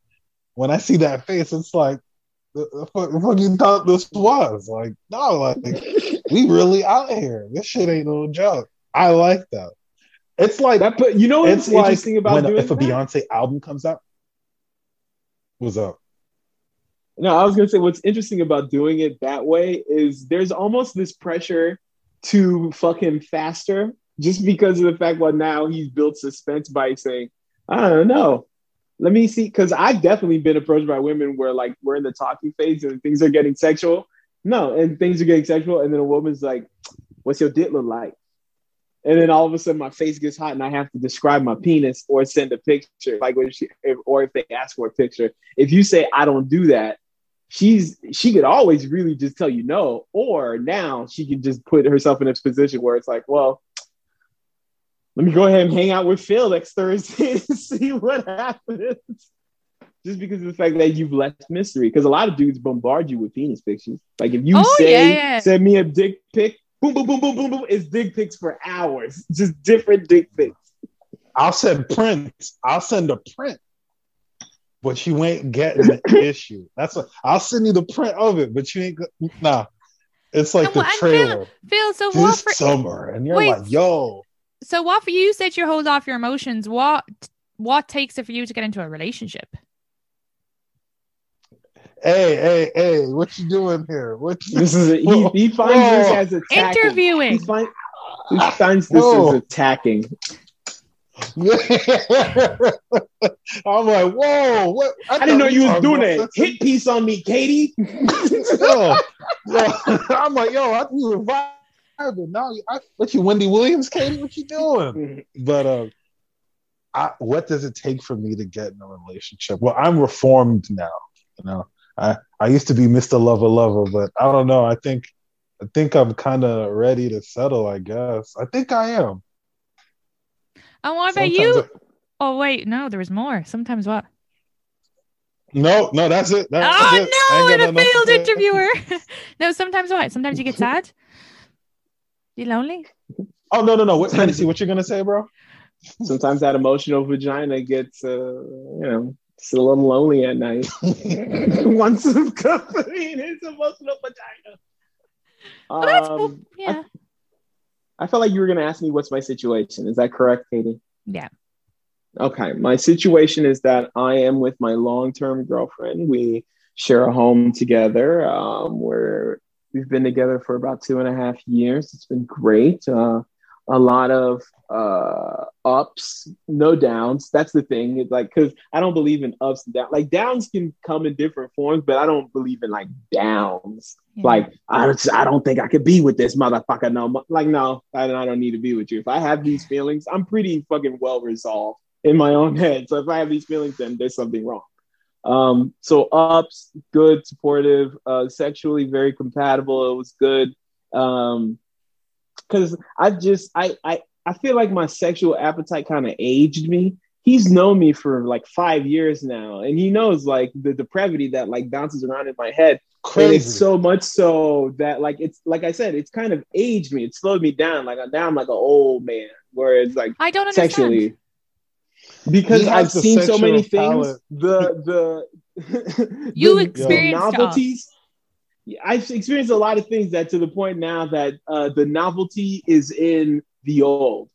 Speaker 3: when I see that face, it's like, the, fuck, you thought this was? Like, no, like we really out here. This shit ain't no joke. I like that. It's like
Speaker 2: that put. You know what's
Speaker 3: it's like
Speaker 2: interesting about
Speaker 3: when
Speaker 2: doing
Speaker 3: if a
Speaker 2: that?
Speaker 3: Beyonce album comes out. What's up?
Speaker 2: No, I was gonna say what's interesting about doing it that way is there's almost this pressure to fuck him faster just because of the fact well now he's built suspense by saying, I don't know. Let me see, because I've definitely been approached by women where like we're in the talking phase and things are getting sexual. No, and things are getting sexual, and then a woman's like, What's your dick look like? And then all of a sudden my face gets hot and I have to describe my penis or send a picture. Like when she if, or if they ask for a picture. If you say I don't do that, she's she could always really just tell you no, or now she can just put herself in a position where it's like, well, let me go ahead and hang out with Phil next Thursday (laughs) and see what happens. Just because of the fact that you've left mystery, because a lot of dudes bombard you with penis pictures. Like if you
Speaker 4: Oh,
Speaker 2: say,
Speaker 4: yeah, yeah.
Speaker 2: send me a dick pic, boom, boom, boom, boom, boom, boom, it's dick pics for hours, (laughs) just different dick pics.
Speaker 3: I'll send prints. I'll send a print, but you ain't getting the (coughs) issue. That's what I'll send you the print of it, but you ain't. go- Nah, it's like
Speaker 4: And
Speaker 3: the
Speaker 4: what- and
Speaker 3: trailer
Speaker 4: Phil, so what
Speaker 3: this
Speaker 4: for
Speaker 3: summer, and you're
Speaker 4: Wait.
Speaker 3: like, "Yo,
Speaker 4: so what for you said you hold off your emotions. What what takes it for you to get into a relationship?
Speaker 3: hey, hey, hey, what you doing here? What you
Speaker 2: This is a, he, he finds this as attacking.
Speaker 4: Interviewing.
Speaker 2: He, find, he finds this
Speaker 3: Whoa.
Speaker 2: as attacking. (laughs)
Speaker 3: I'm like, whoa, what?
Speaker 2: I didn't know you was doing that. Hit piece on me, Katie. (laughs)
Speaker 3: yo, yo, (laughs) I'm like, yo, I you were vibing. Now, I, what you, Wendy Williams, Katie? What you doing? but uh, I, what does it take for me to get in a relationship? Well, I'm reformed now. You know, I I used to be Mr. Lover Lover, but I don't know. I think I think I'm kind of ready to settle. I guess I think I am.
Speaker 4: And what about
Speaker 3: Sometimes
Speaker 4: you?
Speaker 3: I-
Speaker 4: oh wait, no, there was more. Sometimes what?
Speaker 3: no, no, that's it. That's
Speaker 4: oh
Speaker 3: it.
Speaker 4: No,
Speaker 3: got
Speaker 4: and a failed
Speaker 3: to
Speaker 4: interviewer. (laughs) (laughs) no, sometimes what? Sometimes you get (laughs) sad. You lonely?
Speaker 3: Oh no, no, no. What, Hennessy, what you gonna say, bro?
Speaker 2: Sometimes that emotional vagina gets, uh, you know, it's a little lonely at night. Wants some company in his emotional vagina.
Speaker 4: Well, that's
Speaker 2: Um,
Speaker 4: yeah.
Speaker 2: I felt like you were going to ask me what's my situation. Is that correct, Katie?
Speaker 4: Yeah.
Speaker 2: Okay. My situation is that I am with my long term girlfriend. We share a home together. Um, we're, we've been together for about two and a half years. It's been great. Uh, a lot of uh, ups, no downs. That's the thing. It's like, because I don't believe in ups and downs. Like, downs can come in different forms, but I don't believe in like downs.
Speaker 4: Yeah.
Speaker 2: Like, I don't, I don't think I could be with this motherfucker. No, like, no, I, I don't need to be with you. If I have these feelings, I'm pretty fucking well resolved in my own head. So if I have these feelings, then there's something wrong. Um, so ups, good, supportive, uh, sexually very compatible. It was good. Um, because I just I I I feel like my sexual appetite kind of aged me. He's known me for like five years now, and he knows like the depravity that like bounces around in my head. And
Speaker 3: Crazy.
Speaker 2: it's so much so that like it's like I said, it's kind of aged me. It slowed me down. Like now I'm like an old man, where it's like
Speaker 4: I don't understand.
Speaker 2: sexually. Because I've seen so many
Speaker 3: sexual
Speaker 2: things. The the (laughs)
Speaker 4: You
Speaker 2: the-
Speaker 4: experienced
Speaker 2: the novelties. I've experienced a lot of things that to the point now that uh, the novelty is in the old.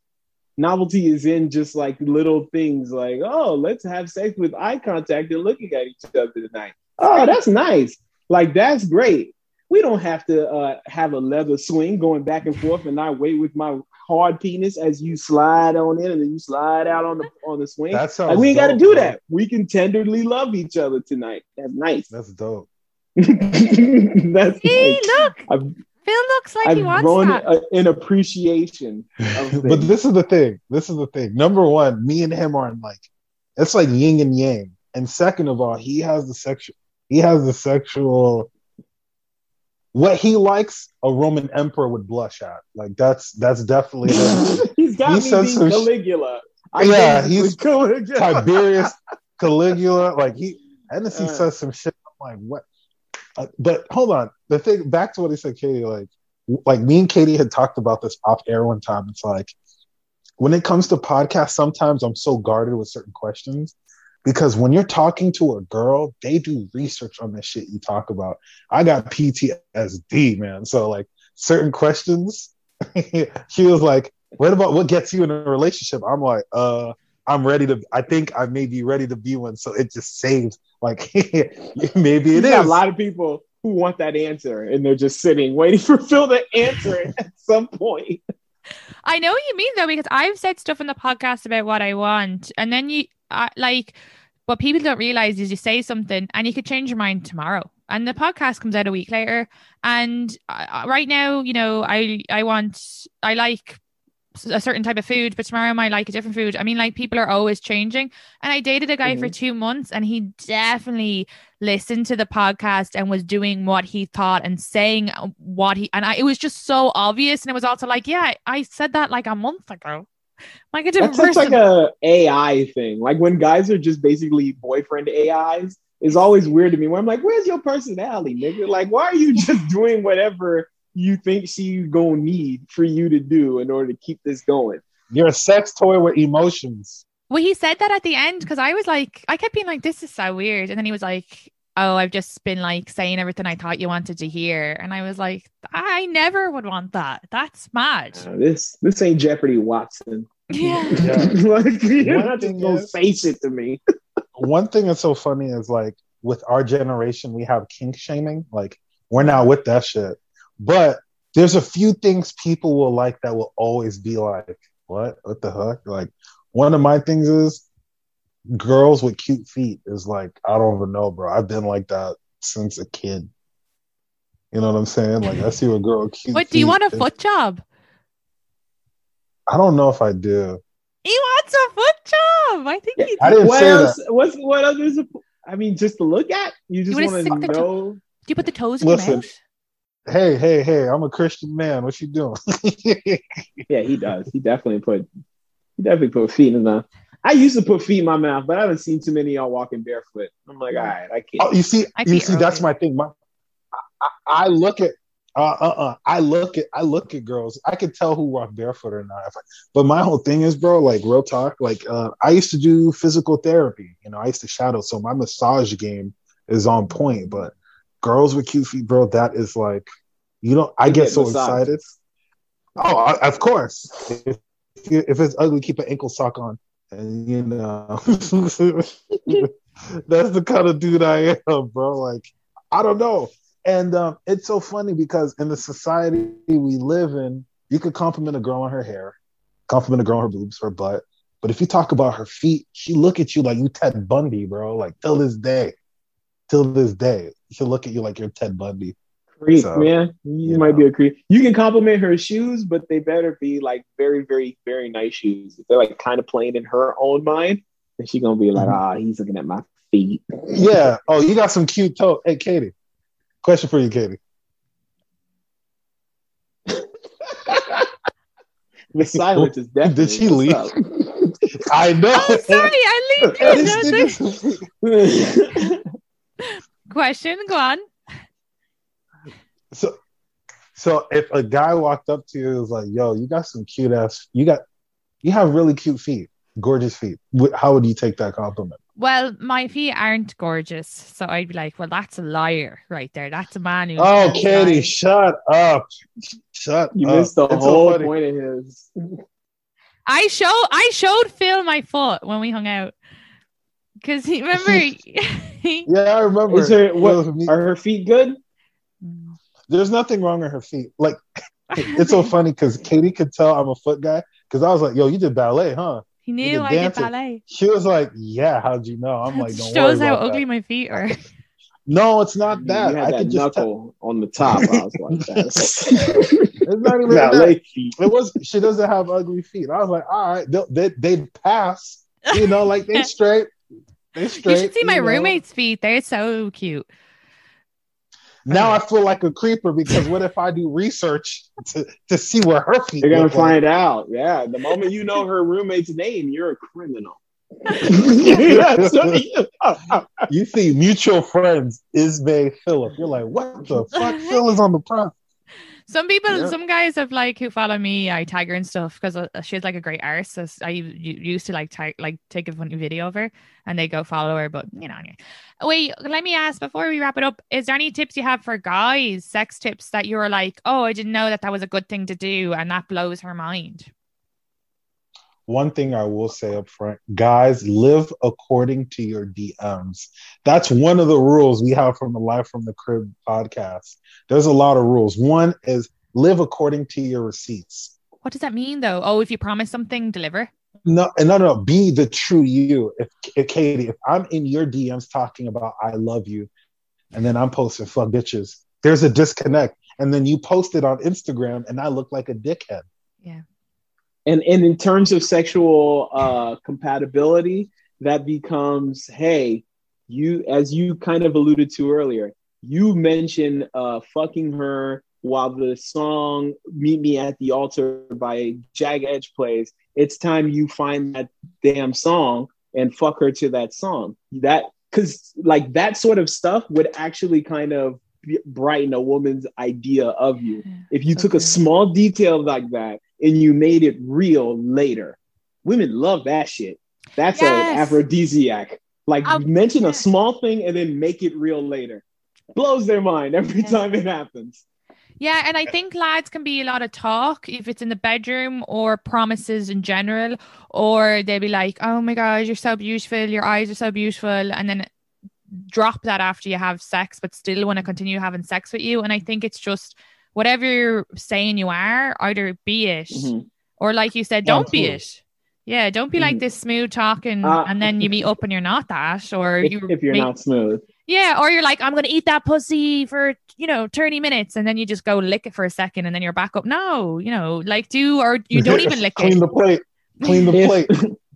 Speaker 2: Novelty is in just like little things like, oh, let's have sex with eye contact and looking at each other tonight. Oh, that's nice. Like that's great. We don't have to uh, have a leather swing going back and forth, and I wait with my hard penis as you slide on in and then you slide out on the on the swing.
Speaker 3: That sounds
Speaker 2: Like we ain't got to do that. We can tenderly love each other tonight. That's nice.
Speaker 3: That's dope. (laughs)
Speaker 2: That's
Speaker 4: See,
Speaker 2: nice.
Speaker 4: look,
Speaker 2: I've,
Speaker 4: Phil looks like
Speaker 2: I've
Speaker 4: he wants
Speaker 2: grown
Speaker 4: that.
Speaker 2: a, an appreciation of (laughs)
Speaker 3: but this is the thing. This is the thing. Number one, me and him are in like it's like yin and yang. And second of all, he has the sexual he has the sexual what he likes a Roman emperor would blush at. Like that's that's definitely (laughs)
Speaker 2: he's got
Speaker 3: He
Speaker 2: me being
Speaker 3: some sh-
Speaker 2: Caligula.
Speaker 3: Yeah,
Speaker 2: basically
Speaker 3: he's
Speaker 2: Caligula.
Speaker 3: Tiberius Caligula. Like he Hennessy
Speaker 2: Uh.
Speaker 3: says some shit. I'm like, what? But hold on. The thing back to what he said, Katie. Like, like me and Katie had talked about this off air one time. It's like when it comes to podcasts, sometimes I'm so guarded with certain questions because when you're talking to a girl, they do research on the shit you talk about. I got PTSD, man. So like certain questions, (laughs) she was like, "What about what gets you in a relationship?" I'm like, "Uh." I'm ready to. I think I may be ready to be one. So it just saves. Like (laughs) maybe
Speaker 2: You
Speaker 3: it
Speaker 2: got
Speaker 3: is.
Speaker 2: a lot of people who want that answer, and they're just sitting waiting (laughs) for Phil to answer it at some point.
Speaker 4: I know what you mean though, because I've said stuff in the podcast about what I want, and then you I like what people don't realize is you say something and you could change your mind tomorrow, and the podcast comes out a week later. And uh, right now, you know, I I want I like a certain type of food, but tomorrow I might like a different food. I mean, like people are always changing. And I dated a guy for mm-hmm. two months, and he definitely listened to the podcast and was doing what he thought and saying what he and I, it was just so obvious. And it was also like, yeah, I said that like a month ago. (laughs) Like a different
Speaker 2: That's
Speaker 4: person.
Speaker 2: like a AI thing. Like when guys are just basically boyfriend AIs, it's always weird to me. Where I'm like, "Where's your personality, nigga? Like, why are you (laughs) just doing whatever you think she's gonna need for you to do in order to keep this going?"
Speaker 3: You're a sex toy with emotions.
Speaker 4: well, he said that at the end because I was like, I kept being like, this is so weird. And then he was like, oh, I've just been like saying everything I thought you wanted to hear. And I was like, I never would want that. That's mad.
Speaker 2: Uh, this this ain't Jeopardy, Watson.
Speaker 4: Yeah. (laughs)
Speaker 2: like you're
Speaker 3: One
Speaker 2: not (laughs) just
Speaker 3: thing
Speaker 2: gonna
Speaker 3: is-
Speaker 2: say shit to me. (laughs)
Speaker 3: One thing that's so funny is like with our generation, we have kink shaming. Like we're not with that shit. But there's a few things people will like that will always be like, what? What the heck? Like one of my things is girls with cute feet is like, I don't even know, bro. I've been like that since a kid. You know what I'm saying? Like I see a girl with cute.
Speaker 4: What do you want a foot job?
Speaker 3: I don't know if I do.
Speaker 4: He wants a foot job. I think
Speaker 2: Yeah,
Speaker 4: he
Speaker 3: I didn't
Speaker 2: what
Speaker 3: say
Speaker 2: else? What's what others? I mean, just to look at. You just
Speaker 4: wanna
Speaker 2: want to
Speaker 4: the toe-
Speaker 2: know.
Speaker 4: Do you put the toes in
Speaker 3: Listen.
Speaker 4: your mouth?
Speaker 3: Hey, hey, hey! I'm a Christian man. What you doing? (laughs)
Speaker 2: Yeah, he does. He definitely put. He definitely put feet in his mouth. I used to put feet in my mouth, but I haven't seen too many of y'all walking barefoot. I'm like, all right, I can't.
Speaker 3: Oh, you see,
Speaker 4: My
Speaker 3: you see,
Speaker 4: are
Speaker 3: that's my thing. My, I, I I look at, uh, uh, uh, I look at, I look at girls. I can tell who walk barefoot or not. But my whole thing is, bro, like real talk. Like, uh, I used to do physical therapy. You know, I used to shadow, so my massage game is on point. But girls with cute feet, bro, that is like, you know, I
Speaker 2: You
Speaker 3: get
Speaker 2: get
Speaker 3: so excited. Oh, I, of course. If, if it's ugly, keep an ankle sock on. And you know, (laughs) that's the kind of dude I am, bro. Like, I don't know. And um, it's so funny because in the society we live in, you could compliment a girl on her hair, compliment a girl on her boobs, her butt. But if you talk about her feet, she look at you like you Ted Bundy, bro. Like till this day, till this day, she'll look at you like you're Ted Bundy.
Speaker 2: creep,
Speaker 3: So,
Speaker 2: man. You
Speaker 3: you
Speaker 2: might
Speaker 3: know.
Speaker 2: be a creep. You can compliment her shoes, but they better be like very, very, very nice shoes. If they're like kind of plain in her own mind, then she's gonna be like,
Speaker 3: Mhm.
Speaker 2: ah, he's looking at my feet.
Speaker 3: Yeah. Oh, you got some cute toe. Hey, Katie. Question for you, Katie. (laughs)
Speaker 2: the silence is definitely.
Speaker 3: Did she
Speaker 2: what's
Speaker 3: leave? (laughs) I know.
Speaker 4: Oh, sorry, I leave
Speaker 3: This
Speaker 4: you. (laughs)
Speaker 3: nigga's-
Speaker 4: Question, go on.
Speaker 3: so, so if a guy walked up to you and was like, "Yo, you got some cute ass, you got, you have really cute feet, gorgeous feet," how would you take that compliment?
Speaker 4: Well, my feet aren't gorgeous, so I'd be like, "Well, that's a liar right there. That's a man who."
Speaker 3: Oh, Katie, shut up, shut
Speaker 2: You
Speaker 3: up.
Speaker 2: missed the
Speaker 3: It's
Speaker 2: whole
Speaker 3: funny.
Speaker 2: point of his.
Speaker 4: I show I showed Phil my foot when we hung out because he remember. (laughs) (laughs)
Speaker 3: Yeah, I remember.
Speaker 2: Is her
Speaker 3: was
Speaker 2: what? Are her feet good? Mm.
Speaker 3: There's nothing wrong with her feet. Like, (laughs) it's so funny because Katie could tell I'm a foot guy because I was like, "Yo, you did ballet, huh?"
Speaker 4: he knew
Speaker 3: did
Speaker 4: I did ballet.
Speaker 3: She was like, "Yeah, how'd you know?" I'm like, "Don't
Speaker 4: Shows
Speaker 3: worry
Speaker 4: how ugly
Speaker 3: that."
Speaker 4: my feet are.
Speaker 3: No, it's not
Speaker 2: You
Speaker 3: that.
Speaker 2: had
Speaker 3: I
Speaker 2: that
Speaker 3: could just tell.
Speaker 2: knuckle on the top. I was like, that's
Speaker 3: It's not even that.
Speaker 2: ballet feet.
Speaker 3: It was. She doesn't have ugly feet. I was like, all right, they'll- they they pass. You know, like they straight. They straight.
Speaker 4: you should see my
Speaker 3: know.
Speaker 4: roommate's feet. They're so cute.
Speaker 3: Now I feel like a creeper because what if I do research to, to see where her feet?
Speaker 2: You're gonna
Speaker 3: look like?
Speaker 2: find out. Yeah, the moment you know her roommate's name, you're a criminal. (laughs) You-
Speaker 3: You see mutual friends, Isme Philip. You're like, what the fuck? Phil is on the press.
Speaker 4: Some people,
Speaker 2: Yeah.
Speaker 4: some guys have like who follow me. I tag her and stuff because uh, she's like a great artist. So I used to like tag, like take a funny video of her, and they go follow her. But you know, anyway. wait. Let me ask before we wrap it up: Is there any tips you have for guys, sex tips that you were like, oh, I didn't know that that was a good thing to do, and that blows her mind?
Speaker 3: One thing I will say up front, guys, live according to your DMs. That's one of the rules we have from the Live from the Crib podcast. There's a lot of rules. One is live according to your receipts.
Speaker 4: What does that mean, though? Oh, if you promise something, deliver.
Speaker 3: No, no, no, be the true you. If, if Katie, if I'm in your DMs talking about I love you, and then I'm posting fuck bitches, there's a disconnect. And then you post it on Instagram, and I look like a dickhead.
Speaker 4: Yeah.
Speaker 2: And and in terms of sexual uh, compatibility, that becomes hey, you as you kind of alluded to earlier, you mentioned uh, fucking her while the song "Meet Me at the Altar" by Jagged Edge plays. It's time you find that damn song and fuck her to that song. That because like that sort of stuff would actually kind of brighten a woman's idea of you if you
Speaker 4: So
Speaker 2: took a small detail like that and you made it real later. Women love that shit. That's
Speaker 4: Yes.
Speaker 2: an aphrodisiac. Like
Speaker 4: Um,
Speaker 2: mention
Speaker 4: yeah.
Speaker 2: a small thing and then make it real later. Blows their mind every
Speaker 4: Yeah.
Speaker 2: time it happens.
Speaker 4: Yeah, and I think lads can be a lot of talk if it's in the bedroom or promises in general, or they'll be like, "Oh my god, you're so beautiful, your eyes are so beautiful," and then drop that after you have sex, but still want to continue having sex with you. And I think it's just whatever you're saying you are, either be it,
Speaker 2: Mhm.
Speaker 4: or like you said,
Speaker 3: Yeah,
Speaker 4: don't be
Speaker 3: cool.
Speaker 4: it. Yeah, don't be like
Speaker 2: Mhm.
Speaker 4: this smooth talking,
Speaker 2: Uh,
Speaker 4: and then you meet up and you're not that, or
Speaker 2: If,
Speaker 4: you
Speaker 2: if you're
Speaker 4: make-
Speaker 2: not smooth.
Speaker 4: Yeah, or you're like, I'm gonna eat that pussy for you know 30 minutes, and then you just go lick it for a second, and then you're back up. No, you know, like do or you don't (laughs) even lick
Speaker 3: Clean
Speaker 4: it.
Speaker 3: Clean the plate. Clean the plate. (laughs)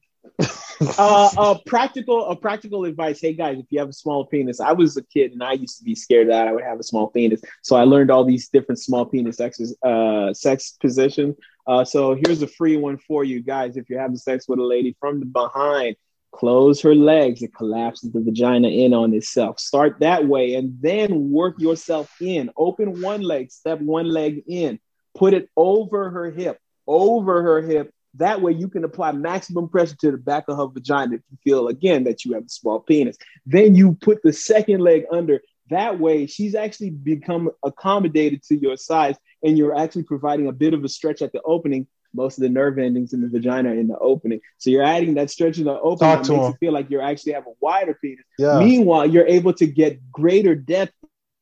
Speaker 3: (laughs)
Speaker 2: uh, a practical a practical advice. Hey guys if you have a small penis i was a kid and i used to be scared that i would have a small penis. So i learned all these different small penis sexes, uh, sex positions. Uh, so here's a free one for you guys. If you're having sex with a lady from the behind close her legs. It collapses the vagina in on itself. Start that way and then work yourself in. Open one leg step one leg in. Put it over her hip over her hip that way, you can apply maximum pressure to the back of her vagina if you feel again that you have a small penis. Then you put the second leg under. That way, she's actually become accommodated to your size, and you're actually providing a bit of a stretch at the opening. Most of the nerve endings in the vagina are in the opening, so you're adding that stretch in the opening
Speaker 3: Talk
Speaker 2: that makes
Speaker 3: him.
Speaker 2: it feel like you're actually have a wider penis.
Speaker 3: Yeah.
Speaker 2: Meanwhile, you're able to get greater depth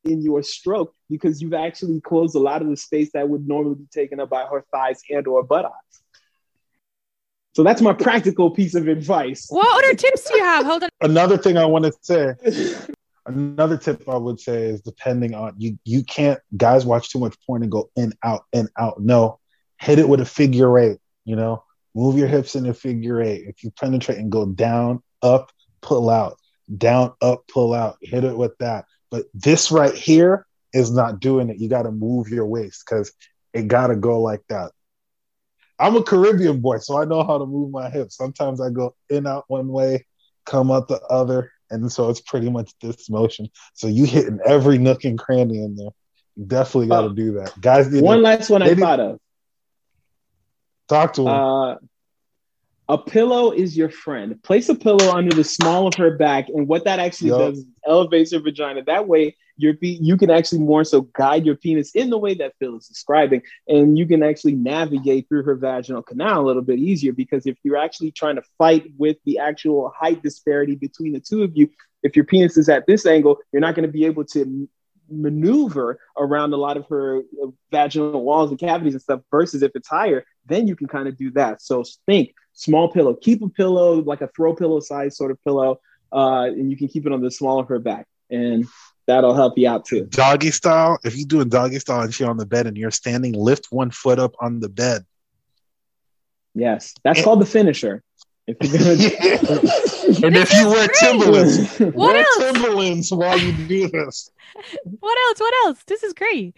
Speaker 2: in your stroke because you've actually closed a lot of the space that would normally be taken up by her thighs and or buttocks. So that's my practical piece of advice.
Speaker 4: What other tips do you have? Hold on.
Speaker 3: Another thing I want to say. Another tip I would say is depending on you. You can't guys watch too much porn and go in out in out. No, hit it with a figure eight. You know, move your hips in a figure eight. If you penetrate and go down, up, pull out, down, up, pull out. Hit it with that. But this right here is not doing it. You got to move your waist because it got to go like that. I'm a Caribbean boy, so I know how to move my hips. Sometimes I go in out one way, come out the other, and so it's pretty much this motion. So you hitting every nook and cranny in there. You definitely got to
Speaker 2: Oh.
Speaker 3: do that, guys.
Speaker 2: One last one I thought of.
Speaker 3: talk to them.
Speaker 2: Uh, a pillow is your friend. Place a pillow under the small of her back, and what that actually
Speaker 3: Yup.
Speaker 2: does is elevates her vagina. That way, your pe- you can actually more so guide your penis in the way that Phil is describing, and you can actually navigate through her vaginal canal a little bit easier. Because if you're actually trying to fight with the actual height disparity between the two of you, if your penis is at this angle, you're not going to be able to maneuver around a lot of her uh, vaginal walls and cavities and stuff. Versus if it's higher, then you can kind of do that. So think small pillow. Keep a pillow like a throw pillow size sort of pillow, uh, and you can keep it on the small of her back, and that'll help you out too.
Speaker 3: doggy style. If you're doing doggy style and she's on the bed and you're standing, lift one foot up on the bed.
Speaker 2: Yes, that's called the finisher. If you're gonna (laughs)
Speaker 3: and if you wear Timberlands,
Speaker 4: What
Speaker 3: wear
Speaker 4: else?
Speaker 3: Timberlands while you do this.
Speaker 4: What else? What else? This is great.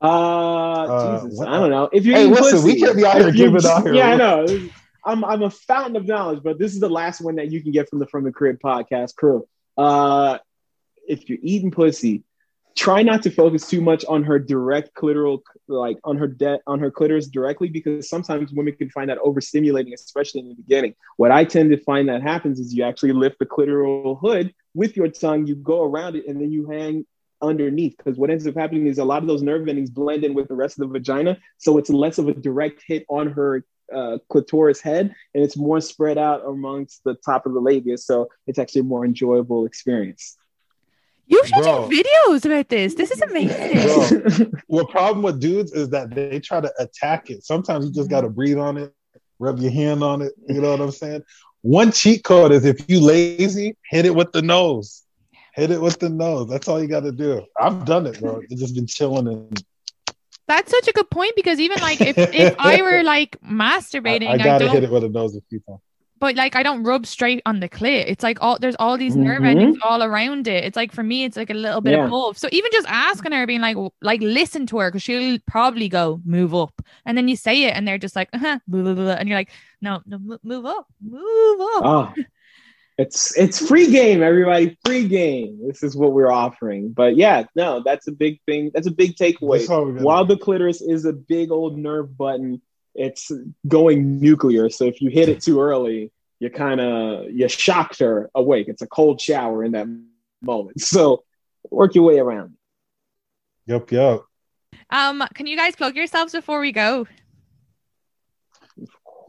Speaker 2: Uh, Jesus, I don't know. If you're
Speaker 3: Hey,
Speaker 2: eating
Speaker 3: listen, we
Speaker 2: pussy,
Speaker 3: can't be out here giving out here.
Speaker 2: Yeah, I know. I'm I'm a fountain of knowledge, but this is the last one that you can get from the From the Crib podcast crew. Uh, if you're eating pussy, try not to focus too much on her direct clitoral, like on her de- on her clitoris directly, because sometimes women can find that overstimulating, especially in the beginning. What I tend to find that happens is you actually lift the clitoral hood with your tongue, you go around it, and then you hang underneath. Because what ends up happening is a lot of those nerve endings blend in with the rest of the vagina, so it's less of a direct hit on her uh, clitoris head, and it's more spread out amongst the top of the labia. So it's actually a more enjoyable experience.
Speaker 4: You should
Speaker 3: Bro.
Speaker 4: do videos about this. This is amazing.
Speaker 3: Bro, (laughs) what problem with dudes is that they try to attack it. Sometimes you just got to breathe on it, rub your hand on it. You know what I'm saying? One cheat code is if you lazy, hit it with the nose. Hit it with the nose. That's all you got to do. I've done it, bro. It's just been chilling and
Speaker 4: That's such a good point because even like if, if I were (laughs) like masturbating,
Speaker 3: I
Speaker 4: I,
Speaker 3: gotta
Speaker 4: don't,
Speaker 3: hit it with a nose a few times.
Speaker 4: but like I don't rub straight on the clit. It's like all there's all these nerve
Speaker 2: Mhm.
Speaker 4: endings all around it. It's like for me, it's like a little bit
Speaker 2: Yeah.
Speaker 4: above. So even just asking her, being like, like listen to her because she'll probably go move up, and then you say it, and they're just like, uh-huh, blah, blah, blah, and you're like, no, no, move up, move up.
Speaker 2: Oh, (laughs) it's it's free game, everybody. Free game. This is what we're offering. But yeah, no, that's a big thing. That's a big takeaway.
Speaker 3: That's all we gotta
Speaker 2: While the clitoris is a big old nerve button, it's going nuclear. So if you hit it too early, you kind of you shocked her awake. It's a cold shower in that moment. (laughs) So work your way around.
Speaker 3: Yup, yup.
Speaker 4: Um, can you guys plug yourselves before we go?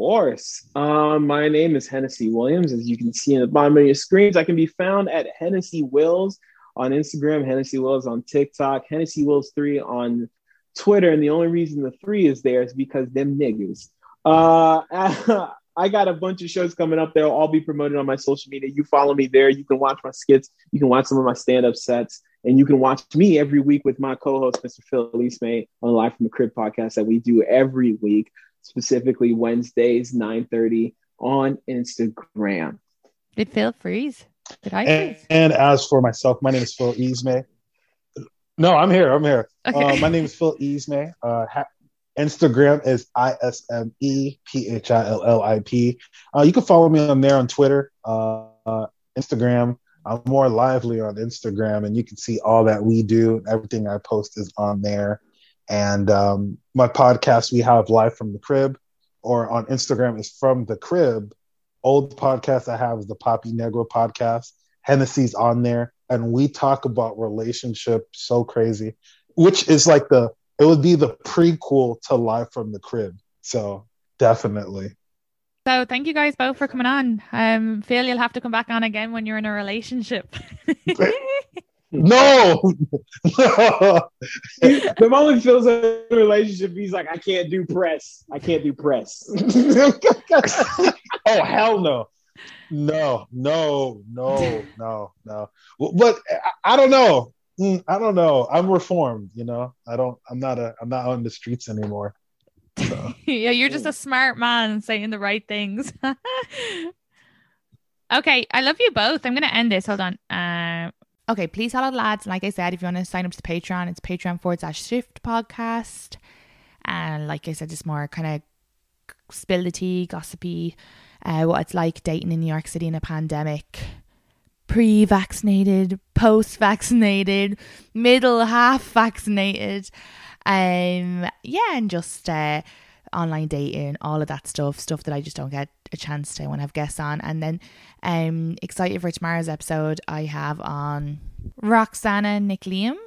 Speaker 2: Course. Um, my name is Hennessy Williams. As you can see in the bottom of your screens, I can be found at Hennessy Wills on Instagram, Hennessy Wills on TikTok, Hennessy Wills 3 on Twitter. And the only reason the three is there is because them niggas. Uh, (laughs) I got a bunch of shows coming up. They'll all be promoted on my social media. You follow me there. You can watch my skits. You can watch some of my stand-up sets. And you can watch me every week with my co-host, Mr. Phil Isme, on Live from the Crib podcast that we do every week, specifically Wednesdays, 9:30 on Instagram.
Speaker 1: Did Phil freeze? Did I
Speaker 3: And,
Speaker 1: freeze?
Speaker 3: and as for myself, my name is Phil Isme. No, I'm here. I'm here.
Speaker 1: Okay.
Speaker 3: Uh, my name is Phil Isme. Uh, ha- Instagram is I S M E P H I L L I P. Uh, you can follow me on there on Twitter, uh, uh, Instagram. I'm more lively on Instagram, and you can see all that we do. Everything I post is on there. And um, my podcast, we have live from the crib, or on Instagram is from the crib. Old podcast I have is the Poppy Negro podcast. Hennessy's on there, and we talk about relationship so crazy, which is like the it would be the prequel to Live from the Crib. So definitely.
Speaker 1: So thank you guys both for coming on. Um, Phil, you'll have to come back on again when you're in a relationship. (laughs)
Speaker 3: No, (laughs)
Speaker 2: the moment Phil's in a relationship, he's like, I can't do press. I can't do press. (laughs)
Speaker 3: oh hell no, no, no, no, no, no. But I, I don't know. Mm, I don't know. I'm reformed. You know, I don't. I'm not a. I'm not on the streets anymore. So. (laughs)
Speaker 1: yeah, you're just a smart man saying the right things. okay, I love you both. I'm gonna end this. Hold on. Uh, okay, please the lads. Like I said, if you want to sign up to Patreon, it's Patreon forward slash Shift Podcast. And like I said, just more kind of spill the tea, gossipy, uh, what it's like dating in New York City in a pandemic. Pre vaccinated, post vaccinated, middle half vaccinated. Um, yeah, and just uh, online dating, all of that stuff, stuff that I just don't get a chance to when I have guests on. And then um excited for tomorrow's episode. I have on Roxana Nickliam,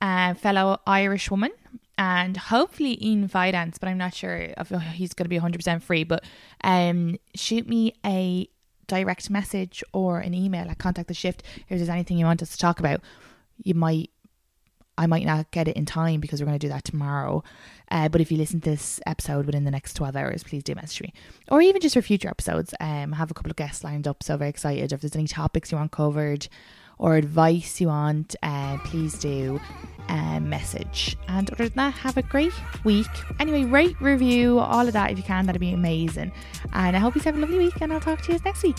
Speaker 1: a fellow Irish woman, and hopefully Ian Fidance, but I'm not sure if he's going to be 100% free. But um, shoot me a direct message or an email at contact the shift if there's anything you want us to talk about. You might I might not get it in time because we're going to do that tomorrow. Uh, but if you listen to this episode within the next 12 hours, please do message me. Or even just for future episodes. Um, have a couple of guests lined up, so very excited. If there's any topics you want covered or advice you want, uh, please do uh, message. And other than that, have a great week. Anyway, rate, review, all of that if you can. That'd be amazing. And I hope you have a lovely week, and I'll talk to you next week.